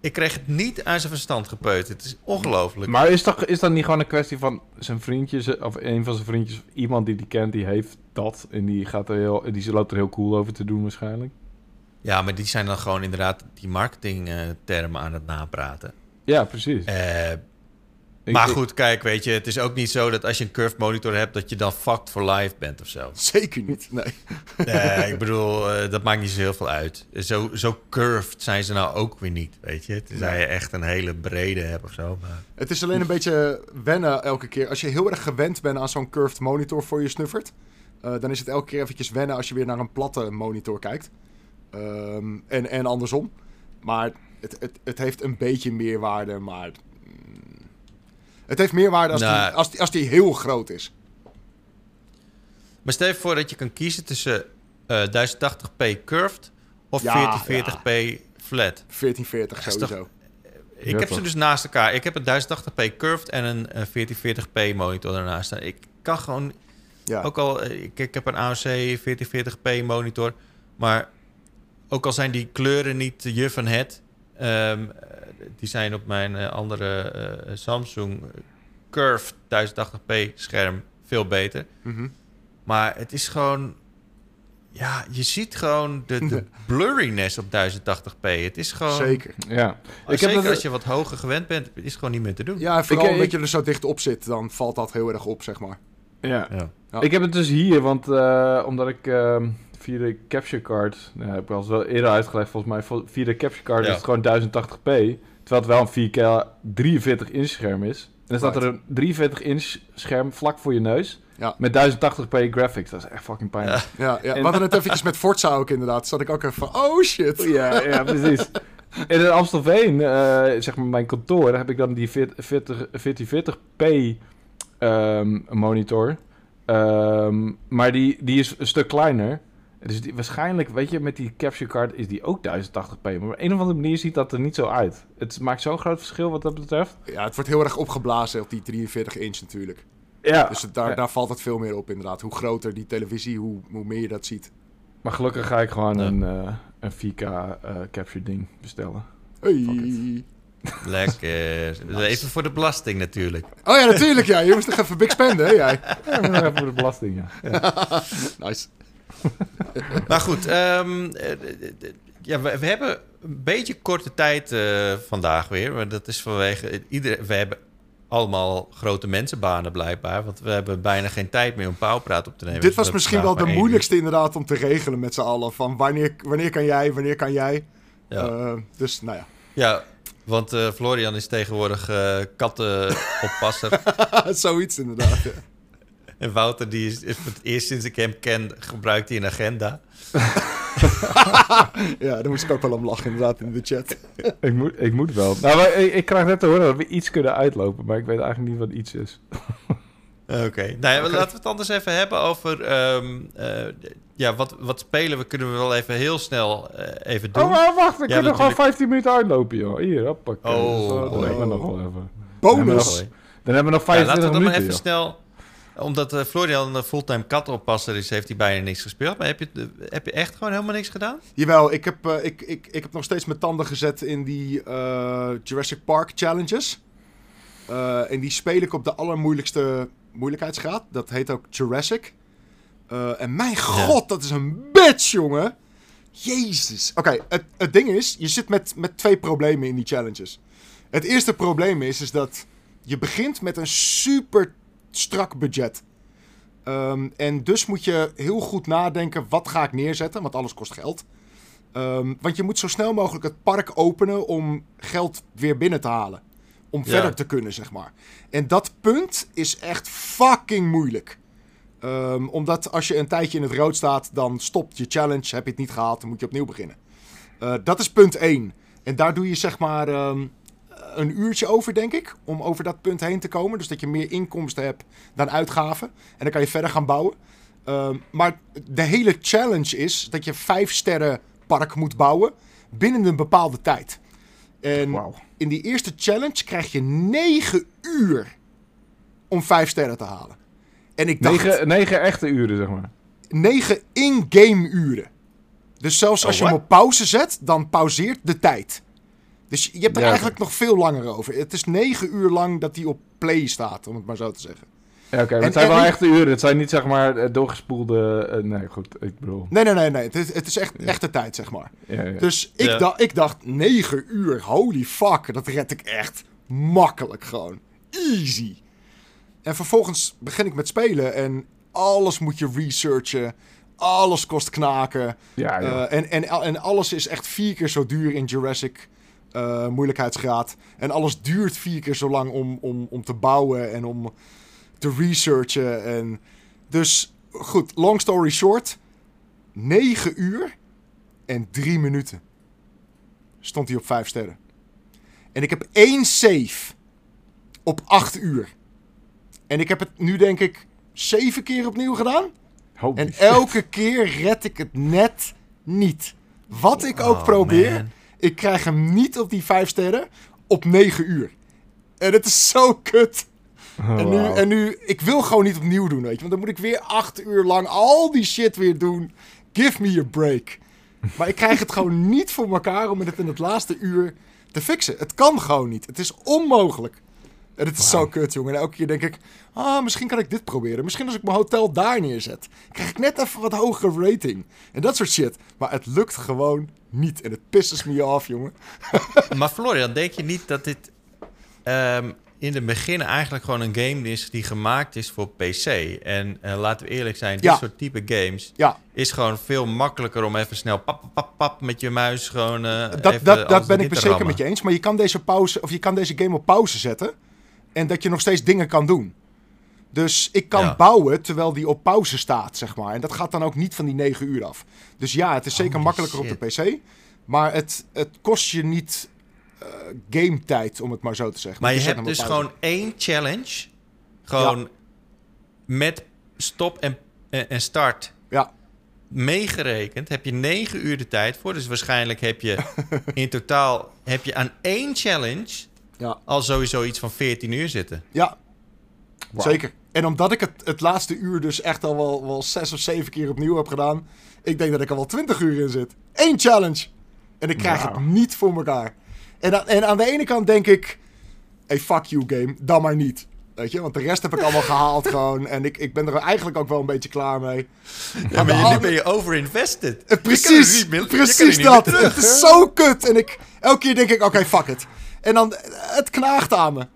ik kreeg het niet aan zijn verstand gepeut. Het is ongelooflijk. Maar is dat, is dat niet gewoon een kwestie van zijn vriendjes, of een van zijn vriendjes, of iemand die die kent, die heeft dat en die, gaat er heel, die loopt er heel cool over te doen waarschijnlijk? Ja, maar die zijn dan gewoon inderdaad die marketingtermen aan het napraten. Ja, precies. Eh, Ik- maar goed, kijk, weet je, het is ook niet zo dat als je een curved monitor hebt, dat je dan fucked for life bent of zo. Zeker niet, nee. Nee, ik bedoel, eh, dat maakt niet zo heel veel uit. Zo, zo curved zijn ze nou ook weer niet, weet je. Tenzij je echt een hele brede hebt of zo. Maar... Het is alleen een beetje wennen elke keer. Als je heel erg gewend bent aan zo'n curved monitor voor je snuffert... eh, dan is het elke keer eventjes wennen als je weer naar een platte monitor kijkt. Ehm, en, en andersom. Maar het, het, het heeft een beetje meerwaarde, maar... het heeft meerwaarde als, Nou. die, als, die, als die heel groot is. maar stel je voor dat je kan kiezen tussen eh 1080p curved of Ja, 1440p flat. 1440 Ja, is toch- sowieso. Ik Ja, heb toch. ze dus naast elkaar. Ik heb een 1080p curved en een eh, 1440p monitor ernaast staan. Ik kan gewoon Ja. Ook al, eh, ik, ik heb een AOC 1440p monitor, maar ook al zijn die kleuren niet je van het, ehm, eh, die zijn op mijn eh, andere eh, Samsung Curve 1080p scherm veel beter. Mhm. Maar het is gewoon, ja, je ziet gewoon de, de blurriness op 1080p. Het is gewoon, Zeker. ja. Ik zeker heb dat, als je wat hoger gewend bent, is het gewoon niet meer te doen. Ja, vooral Ik- omdat ik- je er zo dicht op zit, dan valt dat heel erg op, zeg maar. ja. Ja. Ja. Ik heb het dus hier, want eh, omdat ik ehm, via de capture card, nou, heb ik al eens wel eerder uitgelegd volgens mij, via de capture card Ja. is het gewoon 1080p, terwijl het wel een 4K 43 inch scherm is. En dan staat er een 43 inch scherm vlak voor je neus, Ja. met 1080p graphics. Dat is echt fucking pijnlijk. Ja, ja. En- we hadden het eventjes met Forza ook inderdaad. Zat ik ook even van, oh shit. Ja, ja, precies. En in Amstelveen, eh, zeg maar mijn kantoor, daar heb ik dan die 40 1440p ehm, monitor. Ehm, maar die, die is een stuk kleiner. Dus die, waarschijnlijk, weet je, met die capture card is die ook 1080p. Maar op een of andere manier ziet dat er niet zo uit. Het maakt zo'n groot verschil wat dat betreft. Ja, het wordt heel erg opgeblazen op die 43 inch natuurlijk. Ja, Dus het- daar, ja. daar valt het veel meer op inderdaad. Hoe groter die televisie, hoe, hoe meer je dat ziet. maar gelukkig ga ik gewoon Ja. een, eh, een 4K eh, capture ding bestellen. Hey. Lekker. Even voor de belasting natuurlijk. Oh ja, natuurlijk ja. Je moest nog even big spenden, hè jij? Ja, even voor de belasting, ja. ja. Nice. Maar goed, ehm, eh, ja, we, we hebben een beetje korte tijd eh, vandaag weer. Maar dat is vanwege... eh, Iedereen, we hebben allemaal grote mensenbanen blijkbaar. Want we hebben bijna geen tijd meer om pauwpraat op te nemen. Dit was misschien wel de moeilijkste inderdaad om te regelen met z'n allen. Van wanneer, wanneer kan jij, wanneer kan jij? Ja, dus nou ja, ja want Florian is tegenwoordig eh kattenoppasser. zoiets inderdaad. ja. En Wouter, die is, is voor het eerst sinds ik hem ken, gebruikt hij een agenda. Ja, daar moest ik ook wel om lachen inderdaad in de chat. Ik moet, ik moet wel. Nou, maar ik, ik krijg net te horen dat we iets kunnen uitlopen, maar ik weet eigenlijk niet wat iets is. Oké, nou ja, laten we het anders even hebben over... ehm, eh, ja, wat, wat spelen we kunnen we wel even heel snel eh, even doen. Oh, maar wacht, we Ja, kunnen gewoon natuurlijk. 15 minuten uitlopen, joh. Hier, hoppakee. Oh, uh, dan oh. hebben we nog wel even. Bonus! Dan hebben we nog Ja, 25 laten we dan maar minuten, even joh. snel... Omdat eh, Florian een fulltime katoppasser is, heeft hij bijna niks gespeeld. Maar heb je, het- heb je echt gewoon helemaal niks gedaan? Jawel, ik heb, eh, ik, ik, ik heb nog steeds mijn tanden gezet in die eh, Jurassic Park challenges. Eh, en die speel ik op de allermoeilijkste moeilijkheidsgraad. Dat heet ook Jurassic. Eh, en mijn god, dat is een bitch, jongen. Jezus. Oké, het, het ding is, je zit met, met twee problemen in die challenges. Het eerste probleem is, is dat je begint met een super strak budget. Ehm, en dus moet je heel goed nadenken, wat ga ik neerzetten? Want alles kost geld. Ehm, want je moet zo snel mogelijk het park openen om geld weer binnen te halen. Om Ja. verder te kunnen, zeg maar. En dat punt is echt fucking moeilijk. Ehm, omdat als je een tijdje in het rood staat, dan stopt je challenge. Heb je het niet gehaald, dan moet je opnieuw beginnen. Eh, dat is punt 1. En daar doe je zeg maar een uurtje over, denk ik. Om over dat punt heen te komen. Dus dat je meer inkomsten hebt dan uitgaven. En dan kan je verder gaan bouwen. Ehm, maar de hele challenge is dat je vijf sterren park moet bouwen binnen een bepaalde tijd. En in die eerste challenge krijg je 9 uur om vijf sterren te halen. En ik dacht, Negen, negen echte uren, zeg maar. negen in-game uren. Dus zelfs als Oh, je hem op pauze zet, dan pauzeert de tijd. Dus je hebt er Ja, eigenlijk nog veel langer over. Het is negen uur lang dat hij op play staat, om het maar zo te zeggen. Ja, oké. maar En- het zijn en wel echte uren. Het zijn niet, zeg maar, eh, doorgespoelde... eh, nee, goed. Ik bedoel... Nee, nee, nee, nee. Het is, het is echt Ja. echte tijd, zeg maar. Ja, ja. Dus ik, dacht, ik dacht, 9 uur, holy fuck, dat red ik echt makkelijk gewoon. Easy. En vervolgens begin ik met spelen en alles moet je researchen. Alles kost knaken. ja, ja. Eh, en, en, en alles is echt vier keer zo duur in Jurassic eh, moeilijkheidsgraad. En alles duurt vier keer zo lang om, om, om te bouwen en om te researchen. En dus goed, long story short. 9 uur en 3 minuten stond hij op 5 sterren. En ik heb één save op 8 uur. En ik heb het nu denk ik 7 keer opnieuw gedaan. Holy En shit. elke keer red ik het net niet. Wat ik ook Oh, probeer, man. Ik krijg hem niet op die 5 sterren op 9 uur. En het is zo kut. Oh, En nu, en nu, ik wil gewoon niet opnieuw doen, weet je. Want dan moet ik weer 8 uur lang al die shit weer doen. Give me a break. Maar ik krijg het gewoon niet voor elkaar om het in het laatste uur te fixen. Het kan gewoon niet. Het is onmogelijk. En het is zo kut, jongen. En elke keer denk ik, ah, misschien kan ik dit proberen. Misschien als ik mijn hotel daar neerzet. Krijg ik net even wat hogere rating. En dat soort shit. Maar het lukt gewoon niet. En het pisses me af, jongen. Maar Florian, denk je niet dat dit ehm, in het begin eigenlijk gewoon een game is die gemaakt is voor PC? En eh, laten we eerlijk zijn, dit Ja. soort type games Ja, is gewoon veel makkelijker om even snel pap, pap, pap met je muis gewoon. eh, dat, even dat, dat ben ik zeker met je eens. Maar je kan deze pauze, of je kan deze game op pauze zetten. En dat je nog steeds dingen kan doen. Dus ik kan Ja. bouwen terwijl die op pauze staat, zeg maar. En dat gaat dan ook niet van die 9 uur af. Dus ja, het is zeker Holy makkelijker op de PC. Maar het, het kost je niet eh game tijd, om het maar zo te zeggen. Maar je zet hebt dus pauze. gewoon één challenge. Gewoon met stop en, en, en start Ja, meegerekend. Heb je negen uur de tijd voor. Dus waarschijnlijk heb je in totaal heb je aan één challenge ja, al sowieso iets van 14 uur zitten. ja. Zeker. En omdat ik het, het laatste uur dus echt al wel, wel zes of zeven keer opnieuw heb gedaan. Ik denk dat ik er wel twintig uur in zit. Eén challenge. En ik krijg het niet voor elkaar. En, aan- en aan de ene kant denk ik... Hey, fuck you game. Dan maar niet. Weet je, want de rest heb ik allemaal gehaald gewoon. En ik, ik ben er eigenlijk ook wel een beetje klaar mee. Ja, maar je, nu ben je overinvested. Eh, Precies, je precies dat. Het is zo kut. En ik, elke keer denk ik, oké, fuck it. En dan, het knaagt aan me.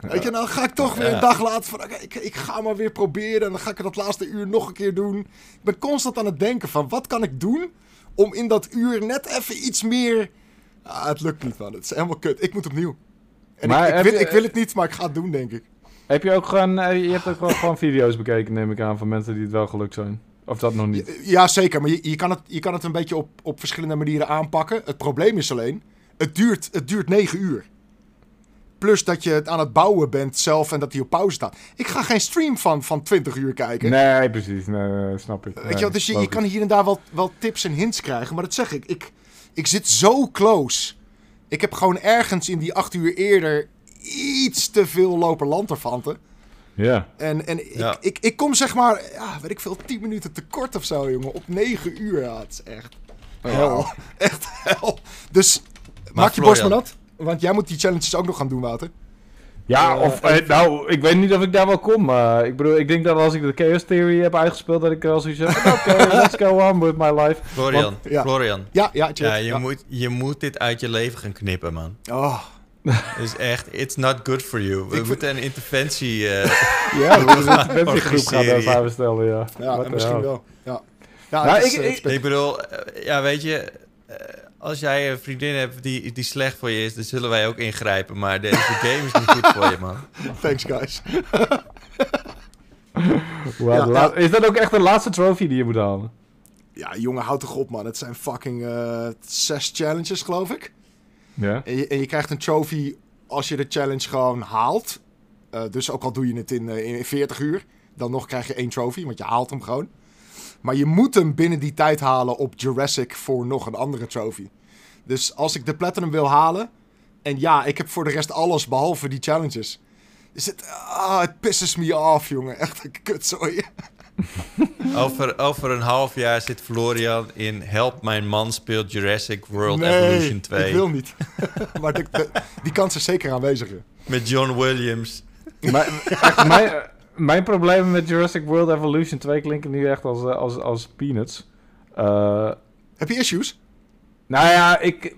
Weet je, dan ga ik toch weer een dag later van, ik, ik ga maar weer proberen. En dan ga ik het dat laatste uur nog een keer doen. Ik ben constant aan het denken van, wat kan ik doen om in dat uur net even iets meer... Ah, het lukt niet, man. Het is helemaal kut. Ik moet opnieuw. En Maar ik, ik, wil, je- ik wil het niet, maar ik ga het doen, denk ik. Heb je ook gewoon, eh, je hebt ook wel gewoon video's bekeken, neem ik aan, van mensen die het wel gelukt zijn? Of dat nog niet? Ja, zeker. Maar je, je, kan het, je kan het een beetje op, op verschillende manieren aanpakken. Het probleem is alleen, het duurt, het duurt 9 uur. Plus dat je het aan het bouwen bent zelf en dat hij op pauze staat. Ik ga geen stream van, van 20 uur kijken. Nee, precies. Nee, nee, snap ik. Weet je wel, dus je, je kan hier en daar wel, wel tips en hints krijgen. Maar dat zeg ik, ik, ik zit zo close. Ik heb gewoon ergens in die 8 uur eerder iets te veel lopen lanterfanten. Ja. En, en ik, Ja. ik, ik kom zeg maar, ja, weet ik veel, 10 minuten tekort of zo, jongen. Op 9 uur. Ja, het is echt hel. Echt hel. Dus maak je borst maar nat. Want jij moet die challenges ook nog gaan doen, Wouter. Ja, Eh, of, eh, nou, ik weet niet of ik daar wel kom. maar ik bedoel, ik denk dat als ik de Chaos Theory heb uitgespeeld, dat ik wel zoiets heb oké, let's go on with my life. Florian, ja. Florian. Ja, ja, chat. Ja, je, ja. Moet, je moet dit uit je leven gaan knippen, man. Oh, Het is echt, it's not good for you. We Ik moeten een interventie... eh, Ja, we moeten een interventiegroep gaan samenstellen, ja. ja, misschien hell. wel. Ja, ja Nou, ik- is ik- ik bedoel, ja, weet je... eh, als jij een vriendin hebt die, die slecht voor je is, dan zullen wij ook ingrijpen. Maar deze game is niet goed voor je, man. Thanks, guys. Ja, Is dat ook echt de laatste trophy die je moet halen? Ja, jongen, houd toch op, man. Het zijn fucking eh, zes challenges, geloof ik. Ja. En je, en je krijgt een trophy als je de challenge gewoon haalt. Eh, dus ook al doe je het in, eh, in 40 uur, dan nog krijg je één trophy, want je haalt hem gewoon. Maar je moet hem binnen die tijd halen op Jurassic voor nog een andere trophy. Dus als ik de Platinum wil halen, en ja, ik heb voor de rest alles behalve die challenges. Is het, ah, het pisses me af, jongen. Echt een kutzooi. Over, over een half jaar zit Florian in Help Mijn Man speelt Jurassic World nee, Evolution 2. ik wil niet. maar de- de- die kans is zeker aanwezig. Met John Williams. mijn, echt, mijn, mijn problemen met Jurassic World Evolution 2 klinken nu echt als, eh, als, als peanuts. Eh, Heb je issues? nou ja, ik,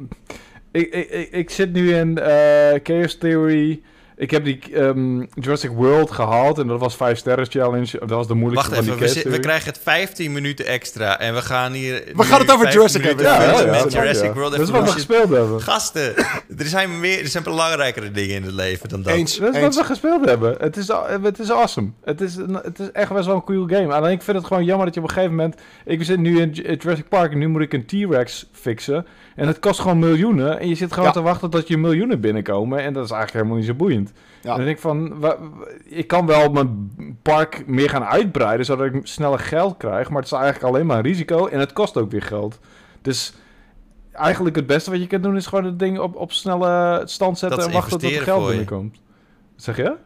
ik, ik, ik, ik zit nu in eh, Chaos Theory. Ik heb die ehm, Jurassic World gehaald en dat was 5 sterren challenge. Dat was de moeilijkste Wacht van even, die we, we krijgen het 15 minuten extra. En we gaan hier. We gaan het over Jurassic hebben, Ja, ja, met ja, ja, met ja, Jurassic ja. World Dat is wat we gespeeld hebben. Gasten, er zijn, meer, er zijn belangrijkere dingen in het leven dan dat. Eens. Dat is wat we gespeeld hebben. Het is, het is awesome. Het is, het is echt best wel een cool game. Alleen ik vind het gewoon jammer dat je op een gegeven moment... Ik zit nu in Jurassic Park en nu moet ik een T-Rex fixen. En het kost gewoon miljoenen. En je zit gewoon Ja. te wachten tot je miljoenen binnenkomen. En dat is eigenlijk helemaal niet zo boeiend. Ja. Dan denk ik van... ik kan wel mijn park meer gaan uitbreiden... zodat ik sneller geld krijg. Maar het is eigenlijk alleen maar een risico. En het kost ook weer geld. Dus... Eigenlijk het beste wat je kunt doen is gewoon het ding op, op snelle stand zetten en wachten tot er geld binnenkomt. Wat Zeg je?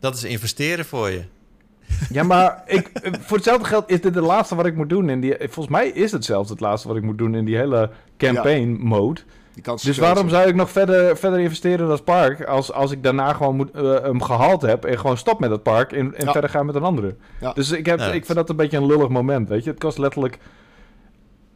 Dat is investeren voor je. Ja, maar ik, voor hetzelfde geld is dit de laatste wat ik moet doen. In die, volgens mij is het zelfs het laatste wat ik moet doen in die hele campaign mode. Die kans is Dus waarom zou ik nog verder, verder investeren in dat park... Als, als ik daarna gewoon moet, eh, hem gehaald heb... en gewoon stop met dat park en, en Ja. verder gaan met een andere. Ja. Dus ik, heb, Ja. ik vind dat een beetje een lullig moment, weet je. Het kost letterlijk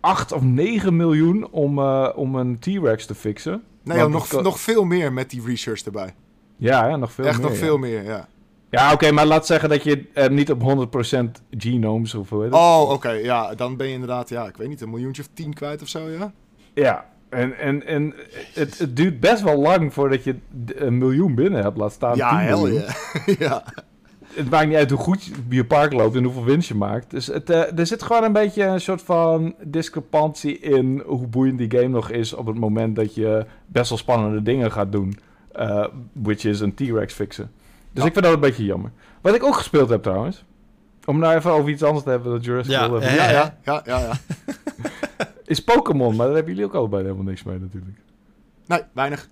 8 of 9 miljoen om, eh, om een T-Rex te fixen. Nee, joh, nog, nog veel meer met die research erbij. Ja, ja, nog veel Echt meer. nog ja. veel meer, ja. Ja, oké, maar laat zeggen dat je er niet op 100% genomes of hoe heet het? Oh, oké, ja. Dan ben je inderdaad, ja, ik weet niet, een miljoentje of tien kwijt of zo, ja? Ja, en, en, en het, het duurt best wel lang voordat je een miljoen binnen hebt. Laat staan Ja, 10 hel miljoen. ja. ja. Het maakt niet uit hoe goed je park loopt en hoeveel winst je maakt. Dus het, eh, er zit gewoon een beetje een soort van discrepantie in hoe boeiend die game nog is op het moment dat je best wel spannende dingen gaat doen. eh, which is een T-Rex fixen. Dus Ja. ik vind dat een beetje jammer. Wat ik ook gespeeld heb trouwens, om nou even over iets anders te hebben dan Jurassic Ja, World, eh, Ja, ja, ja, ja, ja. is Pokémon. Maar daar hebben jullie ook allebei helemaal niks mee natuurlijk. Nee, weinig.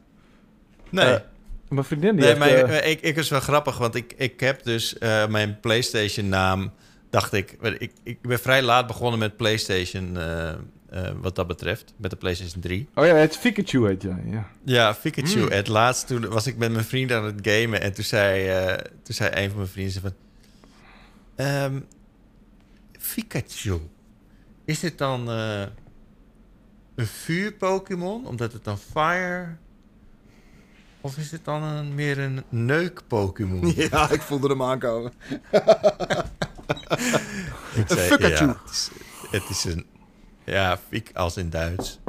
Nee. Eh, Mijn vriendin die Nee, heeft... maar eh, ik, ik, ik is wel grappig, want ik, ik heb dus eh, mijn PlayStation-naam, dacht ik, ik. Ik ben vrij laat begonnen met PlayStation, eh, eh, wat dat betreft, met de PlayStation 3. Oh ja, het Pikachu heet jij, ja. Ja, Pikachu. Hmm. Het laatst toen was ik met mijn vriend aan het gamen en toen zei, eh, toen zei een van mijn vrienden van, ehm, Pikachu, is dit dan eh, een vuur-Pokémon, omdat het dan fire... Of is het dan een, meer een neuk-Pokémon? Ja, ik voelde hem aankomen. Ik Een zei, Pikachu. ja, het, is, het is een... Ja, fik als in Duits.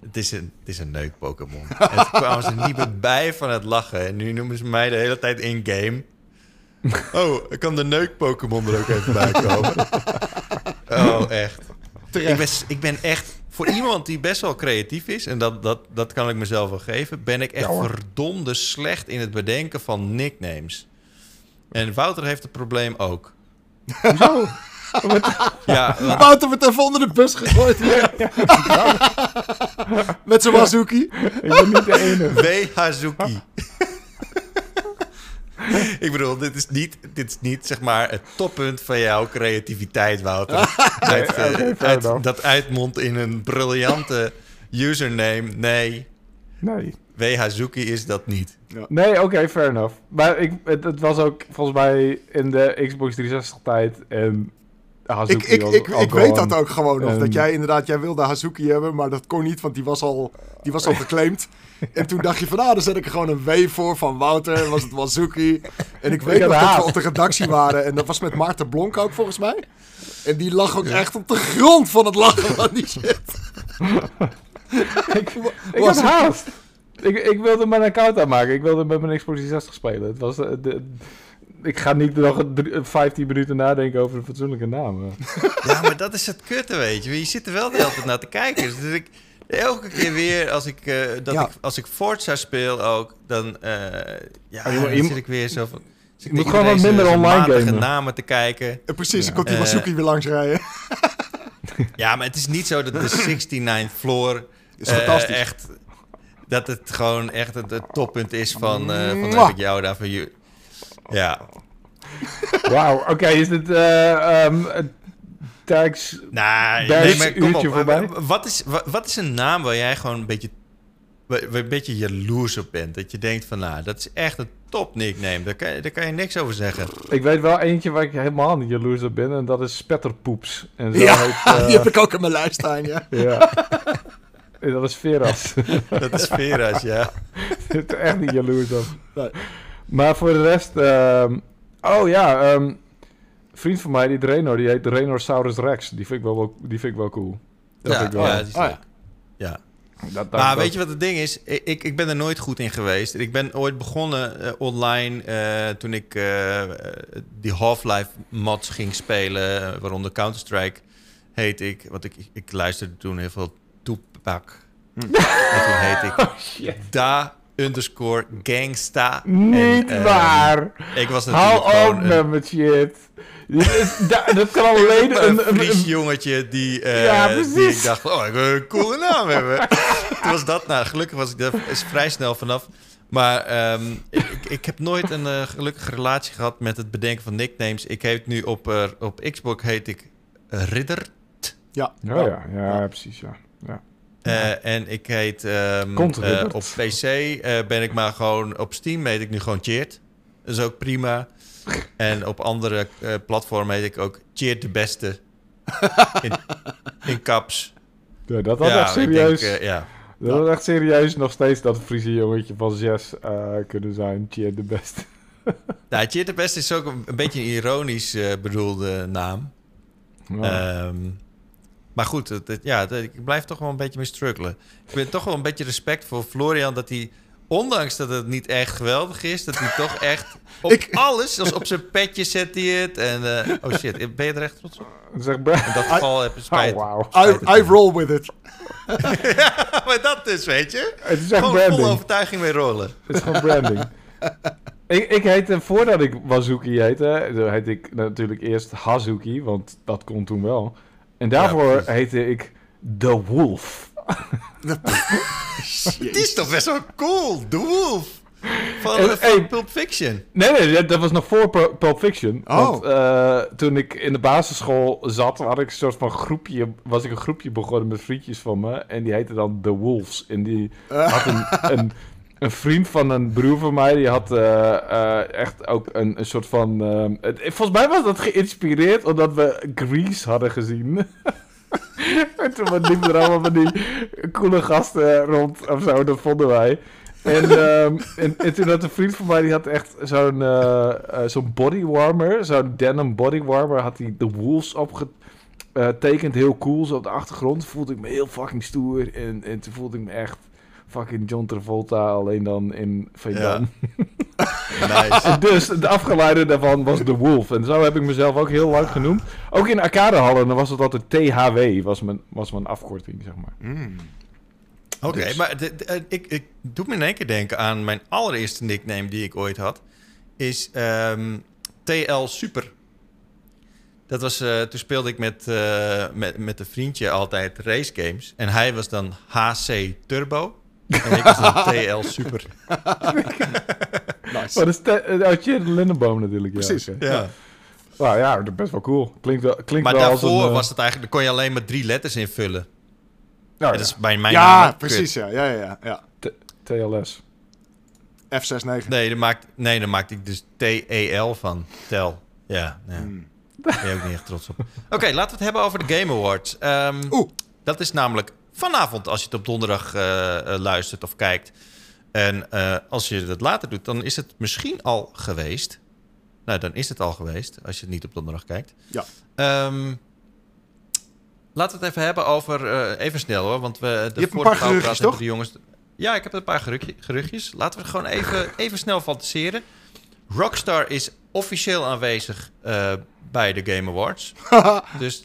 Het is een, het is een neuk-Pokémon. en toen kwamen ze niet meer bij van het lachen. En nu noemen ze mij de hele tijd in-game. Oh, kan de neuk-Pokémon er ook even bij komen? oh, echt. Terecht. Ik ben, ik ben echt... Voor iemand die best wel creatief is... en dat, dat, dat kan ik mezelf wel geven... ben ik echt Ja, verdomde slecht in het bedenken van nicknames. En Wouter heeft het probleem ook. Hoezo? Ja, Wouter wordt even onder de bus gegooid hier. Met zijn Wazuki. ik ben niet de enige. W. Hazuki. Ik bedoel, dit is, niet, dit is niet zeg maar het toppunt van jouw creativiteit, Wouter. Uit, eh, uit- dat uitmondt in een briljante username. Nee, Nee. W. Hazuki is dat niet. Nee, oké, fair enough. Maar ik, het, het was ook volgens mij in de Xbox 360 tijd en Hazuki Ik, ik, ik, ik weet dat ook gewoon nog. Dat jij inderdaad, jij wilde Hazuki hebben, maar dat kon niet, want die was al, die was al geclaimd. En toen dacht je van, ah, dan zet ik er gewoon een W voor van Wouter, was het Wazuki. En ik weet nog dat we op de redactie waren en dat was met Maarten Blonk ook volgens mij. En die lag ook echt op de grond van het lachen van die shit. ik, ik Was haast. Ik, ik wilde mijn account aanmaken. Ik wilde met mijn Xbox 360 spelen. Het was, eh, de, ik ga niet nog drie- 15 minuten nadenken over een fatsoenlijke naam. eh. Ja, maar dat is het kutte, weet je. Je zit er wel de hele tijd naar te kijken. Dus ik, elke keer weer als ik, eh, dat Ja. ik, als ik Forza speel ook, dan, eh, ja, Ah, dan zit ik weer zo van... zit moet ik gewoon wat minder online gamen. namen te kijken. En precies, dan Ja. komt die. Wazuki weer langs rijden. Ja, maar het is niet zo dat de 69th floor Is fantastisch. echt... Dat het gewoon echt het, het toppunt is van, eh van heb ik jou daar van je. Ja. Wauw, oké, is dit eh ehm tags... Nou, Daar nee, maar kom uurtje op. voorbij. Wat is, wat, wat is een naam waar jij gewoon een beetje, waar, een beetje jaloers op bent? Dat je denkt van, nou, dat is echt een top nickname. Daar kan, je- daar kan je niks over zeggen. Ik weet wel eentje waar ik helemaal niet jaloers op ben en dat is Spetterpoeps. En zo Ja, heet, eh, die heb ik ook in mijn lijst staan, ja. ja. Dat is Veras. Dat is Veras, ja. Ik ben echt niet jaloers op. Nee. Maar voor de rest... ehm, oh ja, ehm, een vriend van mij, die Draenor, die heet Draenorsaurus Rex. Die vind ik wel, wel- die vind ik wel cool. Dat ja, vind ik wel. ja, die is Oh, ja. leuk. ja. Dat, dat, Maar dat- weet je wat het ding is? Ik, ik, ik ben er nooit goed in geweest. Ik ben ooit begonnen eh, online eh, toen ik eh, die Half-Life mods ging spelen, waaronder Counter-Strike heet ik. Want ik, ik luisterde toen heel veel Toepak. Hm. En toen heet ik Oh, shit. Da underscore Gangsta. Niet En, eh, waar! Ik was natuurlijk Hou op een, met shit. Dit is- da- dat kan alleen een, een... een, Fries een- jongetje die, eh, Ja, die ik dacht, oh, ik wil een coole naam hebben. Toen was dat, nou, gelukkig was ik daar is vrij snel vanaf. Maar ehm, ik, ik, heb nooit een eh, gelukkige relatie gehad met het bedenken van nicknames. Ik heet nu op, eh, op Xbox heet ik Ridder. Ja. Oh ja, ja, ja, precies, ja. ja. Eh, en ik heet Riddert. op PC eh, ben ik maar gewoon op Steam heet ik nu gewoon Cheert. Dat is ook prima. En op andere platformen heet ik ook Cheert de Beste. In, in caps. Ja, dat was ja, echt serieus. denk, ja. dat was echt serieus nog steeds dat Friese jongetje van zes eh, kunnen zijn. Tje, de beste. Nou, Cheert de Beste is ook een, een beetje een ironisch bedoelde naam. Ehm, maar goed, het, het- ja, het- ik blijf toch wel een beetje mee struggelen. Ik ben toch wel een beetje respect voor Florian dat hij, ondanks dat het niet echt geweldig is, dat hij toch echt op Ik- alles, als op zijn petje zet hij het. En, eh, oh shit, ben je er echt trots op? zeg. In dat geval heb je spijt. Oh, wauw. I, I roll with it. ja, maar dat dus, weet je? Het is echt Gewoon vol overtuiging mee rollen. Het is gewoon branding. ik, ik heette, voordat ik Wazuki heette, heette ik natuurlijk eerst Hazuki, want dat kon toen wel. En daarvoor heette ik The Wolf. Die is toch best wel cool, The Wolf. Van, En- van hey. Pulp Fiction. Nee, nee, dat- dat was nog voor Pu- Pulp Fiction. Oh. Want eh, toen ik in de basisschool zat, had ik een soort van groepje, was ik een groepje begonnen met vriendjes van me. En die heette dan The Wolves. En die had een, een, een vriend van een broer van mij, die had eh, eh, echt ook een, een soort van... eh, het- volgens mij was dat geïnspireerd omdat we Grease hadden gezien. en toen liepen er allemaal van die coole gasten rond of zo, dat vonden wij. En, ehm, en, en toen had een vriend van mij, die had echt zo'n eh, zo'n bodywarmer, zo'n denim bodywarmer, had hij de Wolves opgetekend, heel cool, zo op de achtergrond. Voelde ik me heel fucking stoer en, en toen voelde ik me echt fucking John Travolta, alleen dan in. Nice. En dus de afgeleide daarvan was de Wolf. En zo heb ik mezelf ook heel lang genoemd. Ook in arcadehallen, dan was het altijd THW, was mijn, was mijn afkorting, zeg maar. Mm. Oké, Dus. maar de- de- eh, ik, ik doe me in één keer denken aan mijn allereerste nickname die ik ooit had. Is ehm, TL Super. Dat was, eh, toen speelde ik met, eh, met, met een vriendje altijd race games. En hij was dan HC Turbo. En ik was dan TL Super. Nice. Maar dat is te- eh, uit je Lindenboom natuurlijk. Ja, Precies. oké. Ja. Nou ja, dat is best wel cool. Klinkt wel, klinkt Maar wel als daarvoor een... eh, was het eigenlijk, dan kon je alleen maar drie letters invullen. nou Dat ja, is bij mijn ja, precies. Ja, ja, ja. ja. TLS. F69. kut. Nee, dan maakte, nee, dan maakte ik dus T-E-L van. Tel. Ja, ja. Mm. Daar ben je ook niet echt trots op. Oké, laten we het hebben over de Game Awards. Ehm, Oeh. Dat is namelijk vanavond als je het op donderdag eh, eh, luistert of kijkt. En eh, als je dat later doet, dan is het misschien al geweest. Nou, dan is het al geweest als je het niet op donderdag kijkt. Ja. Ehm, laten we het even hebben over... even snel hoor, want we... De hebt een vorige paar geruchtjes, toch? De jongens, ja, ik heb een paar geruchtje- geruchtjes. Laten we gewoon even, even snel fantaseren. Rockstar is officieel aanwezig bij de Game Awards. Dus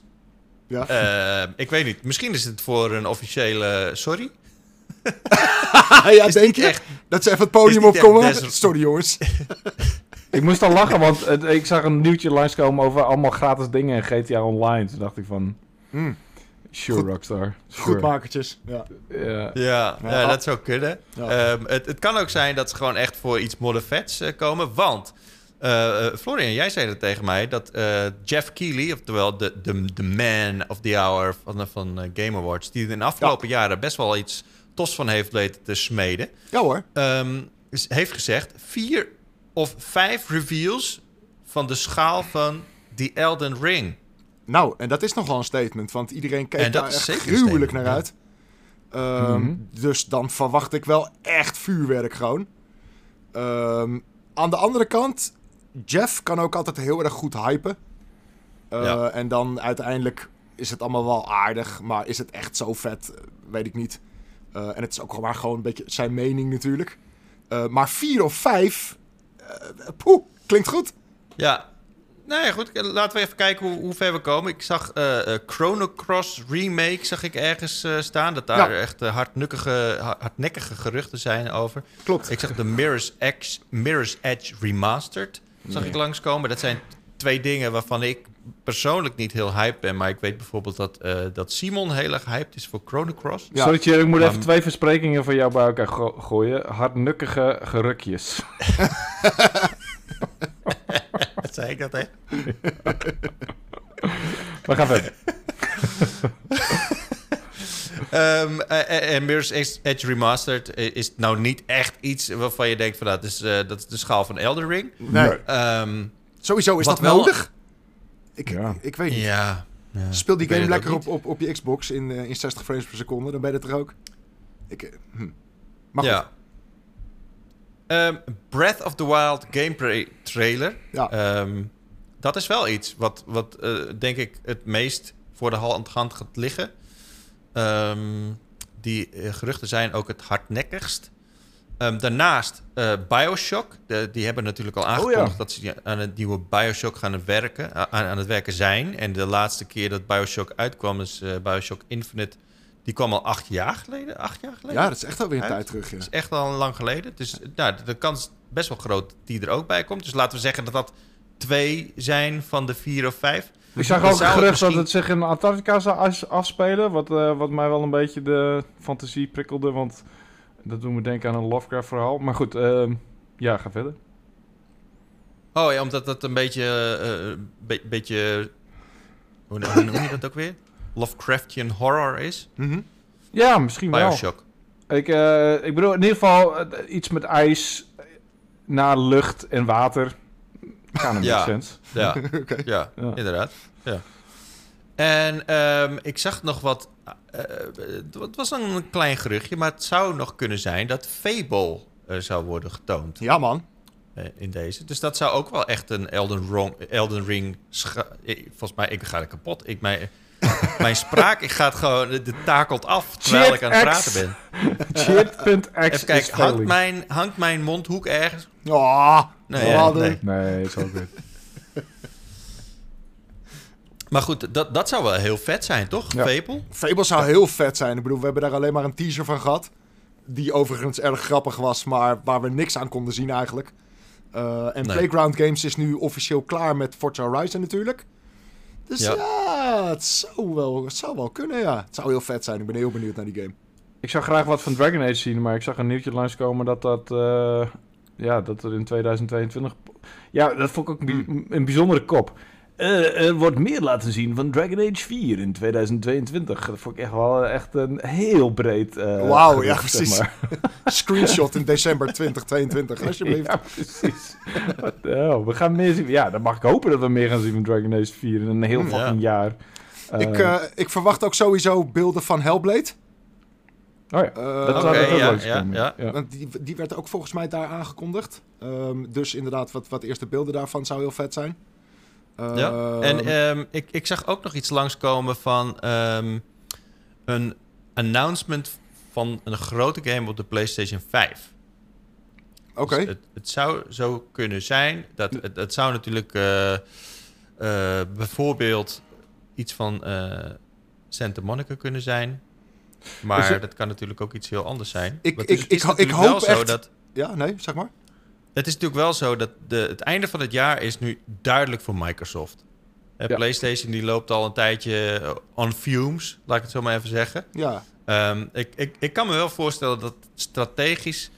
ja. eh, ik weet niet. Misschien is het voor een officiële. Sorry. ja, is denk je? echt. Dat ze even het podium opkomen? Sorry jongens. Ik moest al lachen, want het- ik zag een nieuwtje langskomen over allemaal gratis dingen in GTA Online. Toen dacht ik van, Mm. sure Goed- Rockstar. Sure. Goedmakertjes. Ja. Ja. Ja, Ja. ja, dat zou kunnen. Ja. Ehm, het, het kan ook zijn dat ze gewoon echt voor iets modder vets eh, komen. Want Eh, eh, Florian, jij zei het tegen mij dat eh, Jeff Keighley, oftewel de, de, de man of the hour van, van Game Awards, die er in de afgelopen jaren best wel iets tos van heeft weten te smeden, Ja hoor. ehm, is- heeft gezegd vier of vijf reveals van de schaal van The Elden Ring. Nou, en dat is nogal een statement, want iedereen dat daar echt gruwelijk naar ja. uit. Ehm, Mhm. Dus dan verwacht ik wel echt vuurwerk gewoon. Ehm, aan de andere kant, Jeff kan ook altijd heel erg goed hypen. Eh, Ja. En dan uiteindelijk is het allemaal wel aardig, maar is het echt zo vet, Eh, weet ik niet. Eh, en het is ook gewoon maar gewoon een beetje zijn mening natuurlijk. Maar vier of vijf, poeh, klinkt goed. Ja. Nou ja, goed. Laten we even kijken hoe, hoe ver we komen. Ik zag eh, Chrono Cross Remake zag ik ergens staan. Dat daar Ja. echt ha- hardnekkige geruchten zijn over. Klopt. Ik zag de Mirror's Edge, Mirror's Edge Remastered zag ik langskomen. Dat zijn twee dingen waarvan ik persoonlijk niet heel hype ben. Maar ik weet bijvoorbeeld dat, eh, dat Simon heel erg hyped is voor Chrono Cross. Ja. Sorry, ik moet even twee versprekingen van jou bij elkaar go- gooien. Hardnukkige gerukjes. Wat zei ik dat, hè? Maar ga verder. Ehm, eh, eh, en Mirror's Edge- Remastered eh, is nou niet echt iets waarvan je denkt van nou, dat is, eh, dat is de schaal van Elden Ring. Nee. Ehm, sowieso is dat wel- nodig. Ik, Ja. ik weet niet. ja, ja. Speel die game lekker op, op, op je Xbox in, eh, in 60 frames per seconde, dan ben je het er ook. Ik, eh, hm. Goed, Ja. Ehm, Breath of the Wild gameplay trailer. Ja. Ehm, dat is wel iets wat, wat eh, denk ik het meest voor de hand gaat liggen. Ehm, die eh, geruchten zijn ook het hardnekkigst. Ehm, daarnaast eh, Bioshock. De- die hebben natuurlijk al aangekondigd ja. dat ze aan het nieuwe Bioshock gaan werken, aan, aan het werken zijn. En de laatste keer dat Bioshock uitkwam, is eh, Bioshock Infinite. Die kwam al acht jaar geleden. Acht jaar geleden? ja, dat is echt alweer een Uit. tijd terug. Ja. Dat is echt al lang geleden. Dus nou, de kans is best wel groot dat die er ook bij komt. Dus laten we zeggen dat dat twee zijn van de vier of vijf. Ik zag ook gerucht dat het zich in Antarctica zou afspelen. Wat, eh, wat mij wel een beetje de fantasie prikkelde. Want dat doet me denken aan een Lovecraft verhaal. Maar goed, ehm, ja, ga verder. Oh ja, omdat dat een beetje... eh, een be- beetje hoe, hoe noem je dat ook weer? Lovecraftian horror is. Mhm. Ja, misschien wel. Bioshock. Ik, eh, ik bedoel, in ieder geval iets met ijs, naar lucht en water. Kan Ja. Ja, ja, Ja. inderdaad. Ja. En ehm, ik zag nog wat... eh, het was een klein geruchtje, maar het zou nog kunnen zijn dat Fable eh, zou worden getoond. Ja, man. eh, in deze. Dus dat zou ook wel echt een Elden, Rong, Elden Ring... Volgens mij, ik ga er kapot. Ik, mijn, mijn spraak ik gaat gewoon... De takelt af terwijl ik aan het X. praten ben. Chip.x Even is kijken, hangt mijn, hangt mijn mondhoek ergens? Oh, Nee, ja, hadden- nee. Nee, is ook weer. Maar goed, dat, dat zou wel heel vet zijn, toch? Ja. Fable? Fable zou heel vet zijn. Ik bedoel, we hebben daar alleen maar een teaser van gehad. Die overigens erg grappig was, maar waar we niks aan konden zien eigenlijk. Eh, en Nee. Playground Games is nu officieel klaar met Forza Horizon natuurlijk. Dus Ja. ja, het, zou wel, het zou wel kunnen, ja. Het zou heel vet zijn. Ik ben heel benieuwd naar die game. Ik zou graag wat van Dragon Age zien, maar ik zag een nieuwtje langskomen dat dat... eh, ja, dat er in 2022... Ja, dat vond ik ook een, een bijzondere kop. Eh, er wordt meer laten zien van Dragon Age 4 in 2022. Dat vond ik echt wel echt een heel breed... eh, Wauw, ja, zeg precies. maar. Screenshot in december 2022, alsjeblieft. Ja, precies. Hel, we gaan meer zien. Ja, dan mag ik hopen dat we meer gaan zien van Dragon Age 4 in een heel Ja. fucking jaar. Ik, eh, ik verwacht ook sowieso beelden van Hellblade. Oh ja, Eh, dat zou ja, ja, ja. Want die, die werd ook volgens mij daar aangekondigd. Ehm, dus inderdaad, wat, wat eerste beelden daarvan zou heel vet zijn. Ja. Ehm, En ehm, ik, ik zag ook nog iets langskomen van ehm, een announcement van een grote game op de PlayStation 5. Oké, Dus het, het zou zo kunnen zijn. Dat, het, het zou natuurlijk eh, eh, bijvoorbeeld iets van eh Santa Monica kunnen zijn. Maar het- dat kan natuurlijk ook iets heel anders zijn. Ik- ik- ik is ik hoop zo echt- Dat, ja, nee, zeg maar. het is natuurlijk wel zo dat de, het einde van het jaar is nu duidelijk voor Microsoft. Ja. PlayStation die loopt al een tijdje eh, on fumes, laat ik het zo maar even zeggen. Ja, Ehm, ik, ik, ik kan me wel voorstellen dat strategisch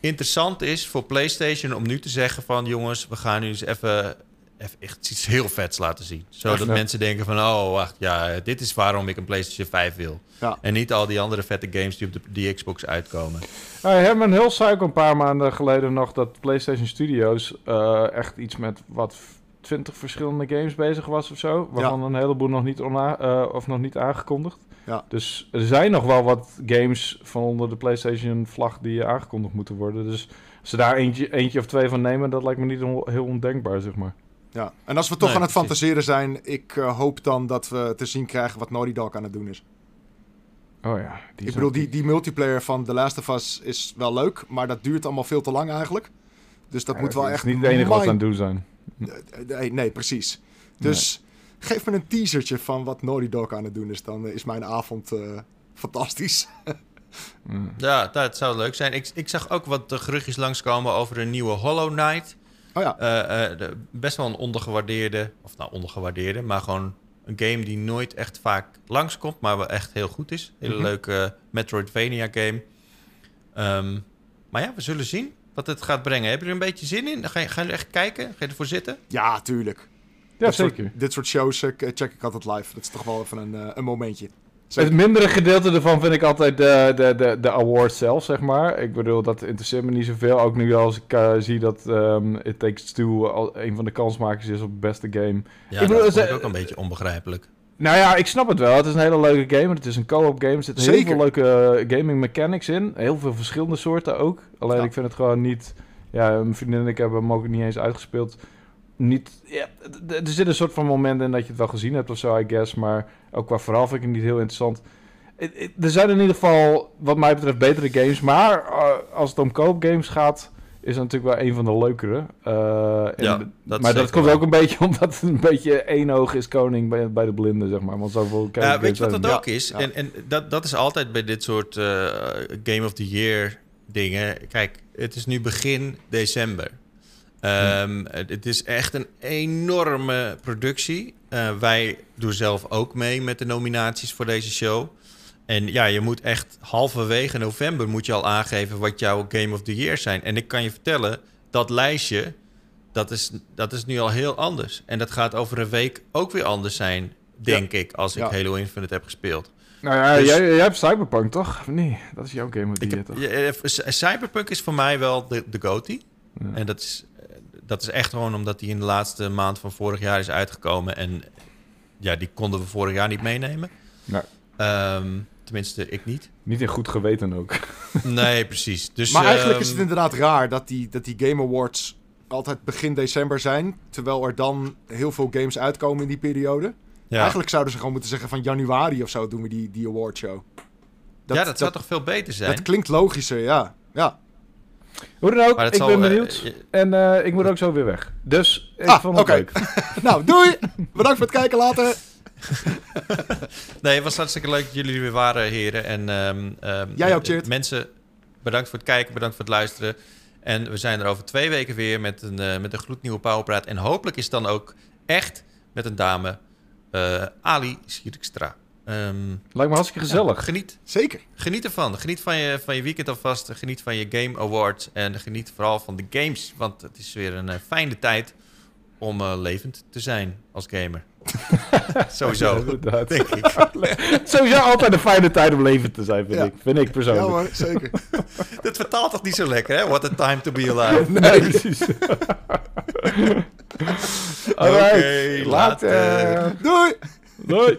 interessant is voor PlayStation om nu te zeggen van... jongens, we gaan nu eens even, even echt iets heel vets laten zien. Zodat Echt, mensen denken van... oh, wacht, ja, dit is waarom ik een PlayStation 5 wil. Ja. En niet al die andere vette games die op de die Xbox uitkomen. Nou, Herman Hill zei ook een paar maanden geleden nog dat PlayStation Studios eh, echt iets met wat 20 verschillende games bezig was of zo. Waarvan een heleboel nog niet, eh, of nog niet aangekondigd. Ja. Dus er zijn nog wel wat games van onder de PlayStation vlag die aangekondigd moeten worden. Dus als ze daar eentje, eentje of twee van nemen, dat lijkt me niet heel ondenkbaar, zeg maar. Ja. En als we toch Nee, aan het precies. fantaseren zijn, ik eh, hoop dan dat we te zien krijgen wat Naughty Dog aan het doen is. Oh ja. Die ik bedoel, die, die multiplayer van The Last of Us is wel leuk, maar dat duurt allemaal veel te lang eigenlijk. Dus dat Ja, moet wel is echt... niet het enige wat ze aan het doen zijn. Nee, nee, precies. Dus geef me een teasertje van wat Naughty Dog aan het doen is. Dan is mijn avond eh, fantastisch. Mm. Ja, dat zou leuk zijn. Ik, ik zag ook wat geruchtjes langskomen over een nieuwe Hollow Knight. Oh ja, Eh, eh, de- best wel een ondergewaardeerde, of nou ondergewaardeerde, maar gewoon een game die nooit echt vaak langskomt, maar wel echt heel goed is. Hele Mhm. leuke Metroidvania game. Ehm, maar ja, we zullen zien wat het gaat brengen. Heb je er een beetje zin in? Ga je, gaan jullie echt kijken? Ga je ervoor zitten? ja, tuurlijk. Ja, dit zeker. Soort, dit soort shows eh, check ik altijd live. Dat is toch wel even een, eh, een momentje. Het mindere gedeelte ervan vind ik altijd de, de, de, de award zelf, zeg maar. Ik bedoel, dat interesseert me niet zoveel. Ook nu als ik eh, zie dat ehm It Takes Two al een van de kansmakers is op beste game. Ja, Ik bedoel, dat ik ook een beetje onbegrijpelijk. Nou ja, ik snap het wel. Het is een hele leuke game. Het is een co-op game. Er zitten heel Zeker. veel leuke eh, gaming mechanics in. Heel veel verschillende soorten ook. Alleen Ja. ik vind het gewoon niet... Ja, mijn vriendin en ik hebben hem ook niet eens uitgespeeld. Niet... Ja, er zit een soort van moment in dat je het wel gezien hebt of zo, I guess. Maar ook qua verhaal vind ik het niet heel interessant. Er zijn in ieder geval, wat mij betreft, betere games. Maar eh, als het om co-op games gaat, is het natuurlijk wel een van de leukere. Eh, en Ja, d- dat maar dat komt wel. ook een beetje omdat het een beetje één oog is koning bij, bij de blinden, zeg maar. Want zoveel Ja, weet je wat dat Ja, ook is? ja. En, en dat, dat is altijd bij dit soort eh, Game of the Year dingen. Kijk, het is nu begin december. Ehm, het- is echt een enorme productie. Eh, wij doen zelf ook mee met de nominaties voor deze show. En ja, je moet echt halverwege november moet je al aangeven wat jouw Game of the Year zijn. En ik kan je vertellen, dat lijstje, dat is, dat is nu al heel anders. En dat gaat over een week ook weer anders zijn, denk ik, als ik Ja. Halo Infinite heb gespeeld. Nou ja, Dus- jij, jij hebt Cyberpunk toch? Nee, dat is jouw game of the year, heb, toch? ja, eh, Cyberpunk is voor mij wel de, de. Ja. En dat is, dat is echt gewoon omdat die in de laatste maand van vorig jaar is uitgekomen. En ja, die konden we vorig jaar niet meenemen. Nee. Ehm, tenminste, ik niet. Niet in goed geweten ook. Nee, precies. Dus, maar eigenlijk is ehm, het inderdaad raar dat die, dat die Game Awards altijd begin december zijn. Terwijl er dan heel veel games uitkomen in die periode. ja. Eigenlijk zouden ze gewoon moeten zeggen van januari of zo doen we die, die awardshow. ja, dat zou toch veel beter zijn? Dat klinkt logischer, ja. Ja, Hoe dan ook, ik zal, ben eh, benieuwd. je- en eh, ik moet ook zo weer weg. Dus ik Ah, vond het oké. leuk. nou doei! Bedankt voor het kijken later. Nee, het was hartstikke leuk dat jullie er weer waren, heren. En, ehm, ehm, Jij ook, Tjeerd. Mensen, bedankt voor het kijken, bedankt voor het luisteren. En we zijn er over twee weken weer met een, eh, met een gloednieuwe Powerpraat. En hopelijk is het dan ook echt met een dame, eh, Ali Sierkstra. Ehm, Lijkt me hartstikke gezellig. ja, geniet, Zeker. geniet ervan. Geniet van je, van je weekend alvast. Geniet van je Game Awards. En geniet vooral van de games. Want het is weer een eh, fijne tijd om eh, levend te zijn als gamer. Sowieso, Inderdaad. denk ik. Sowieso altijd een fijne tijd om leven te zijn, vind Ja. ik. Vind ik Ja persoonlijk. hoor, zeker. Dit vertaalt toch niet zo lekker, hè? What a time to be alive. nee, precies. Alright, Oké, later. later. Doei! Doei.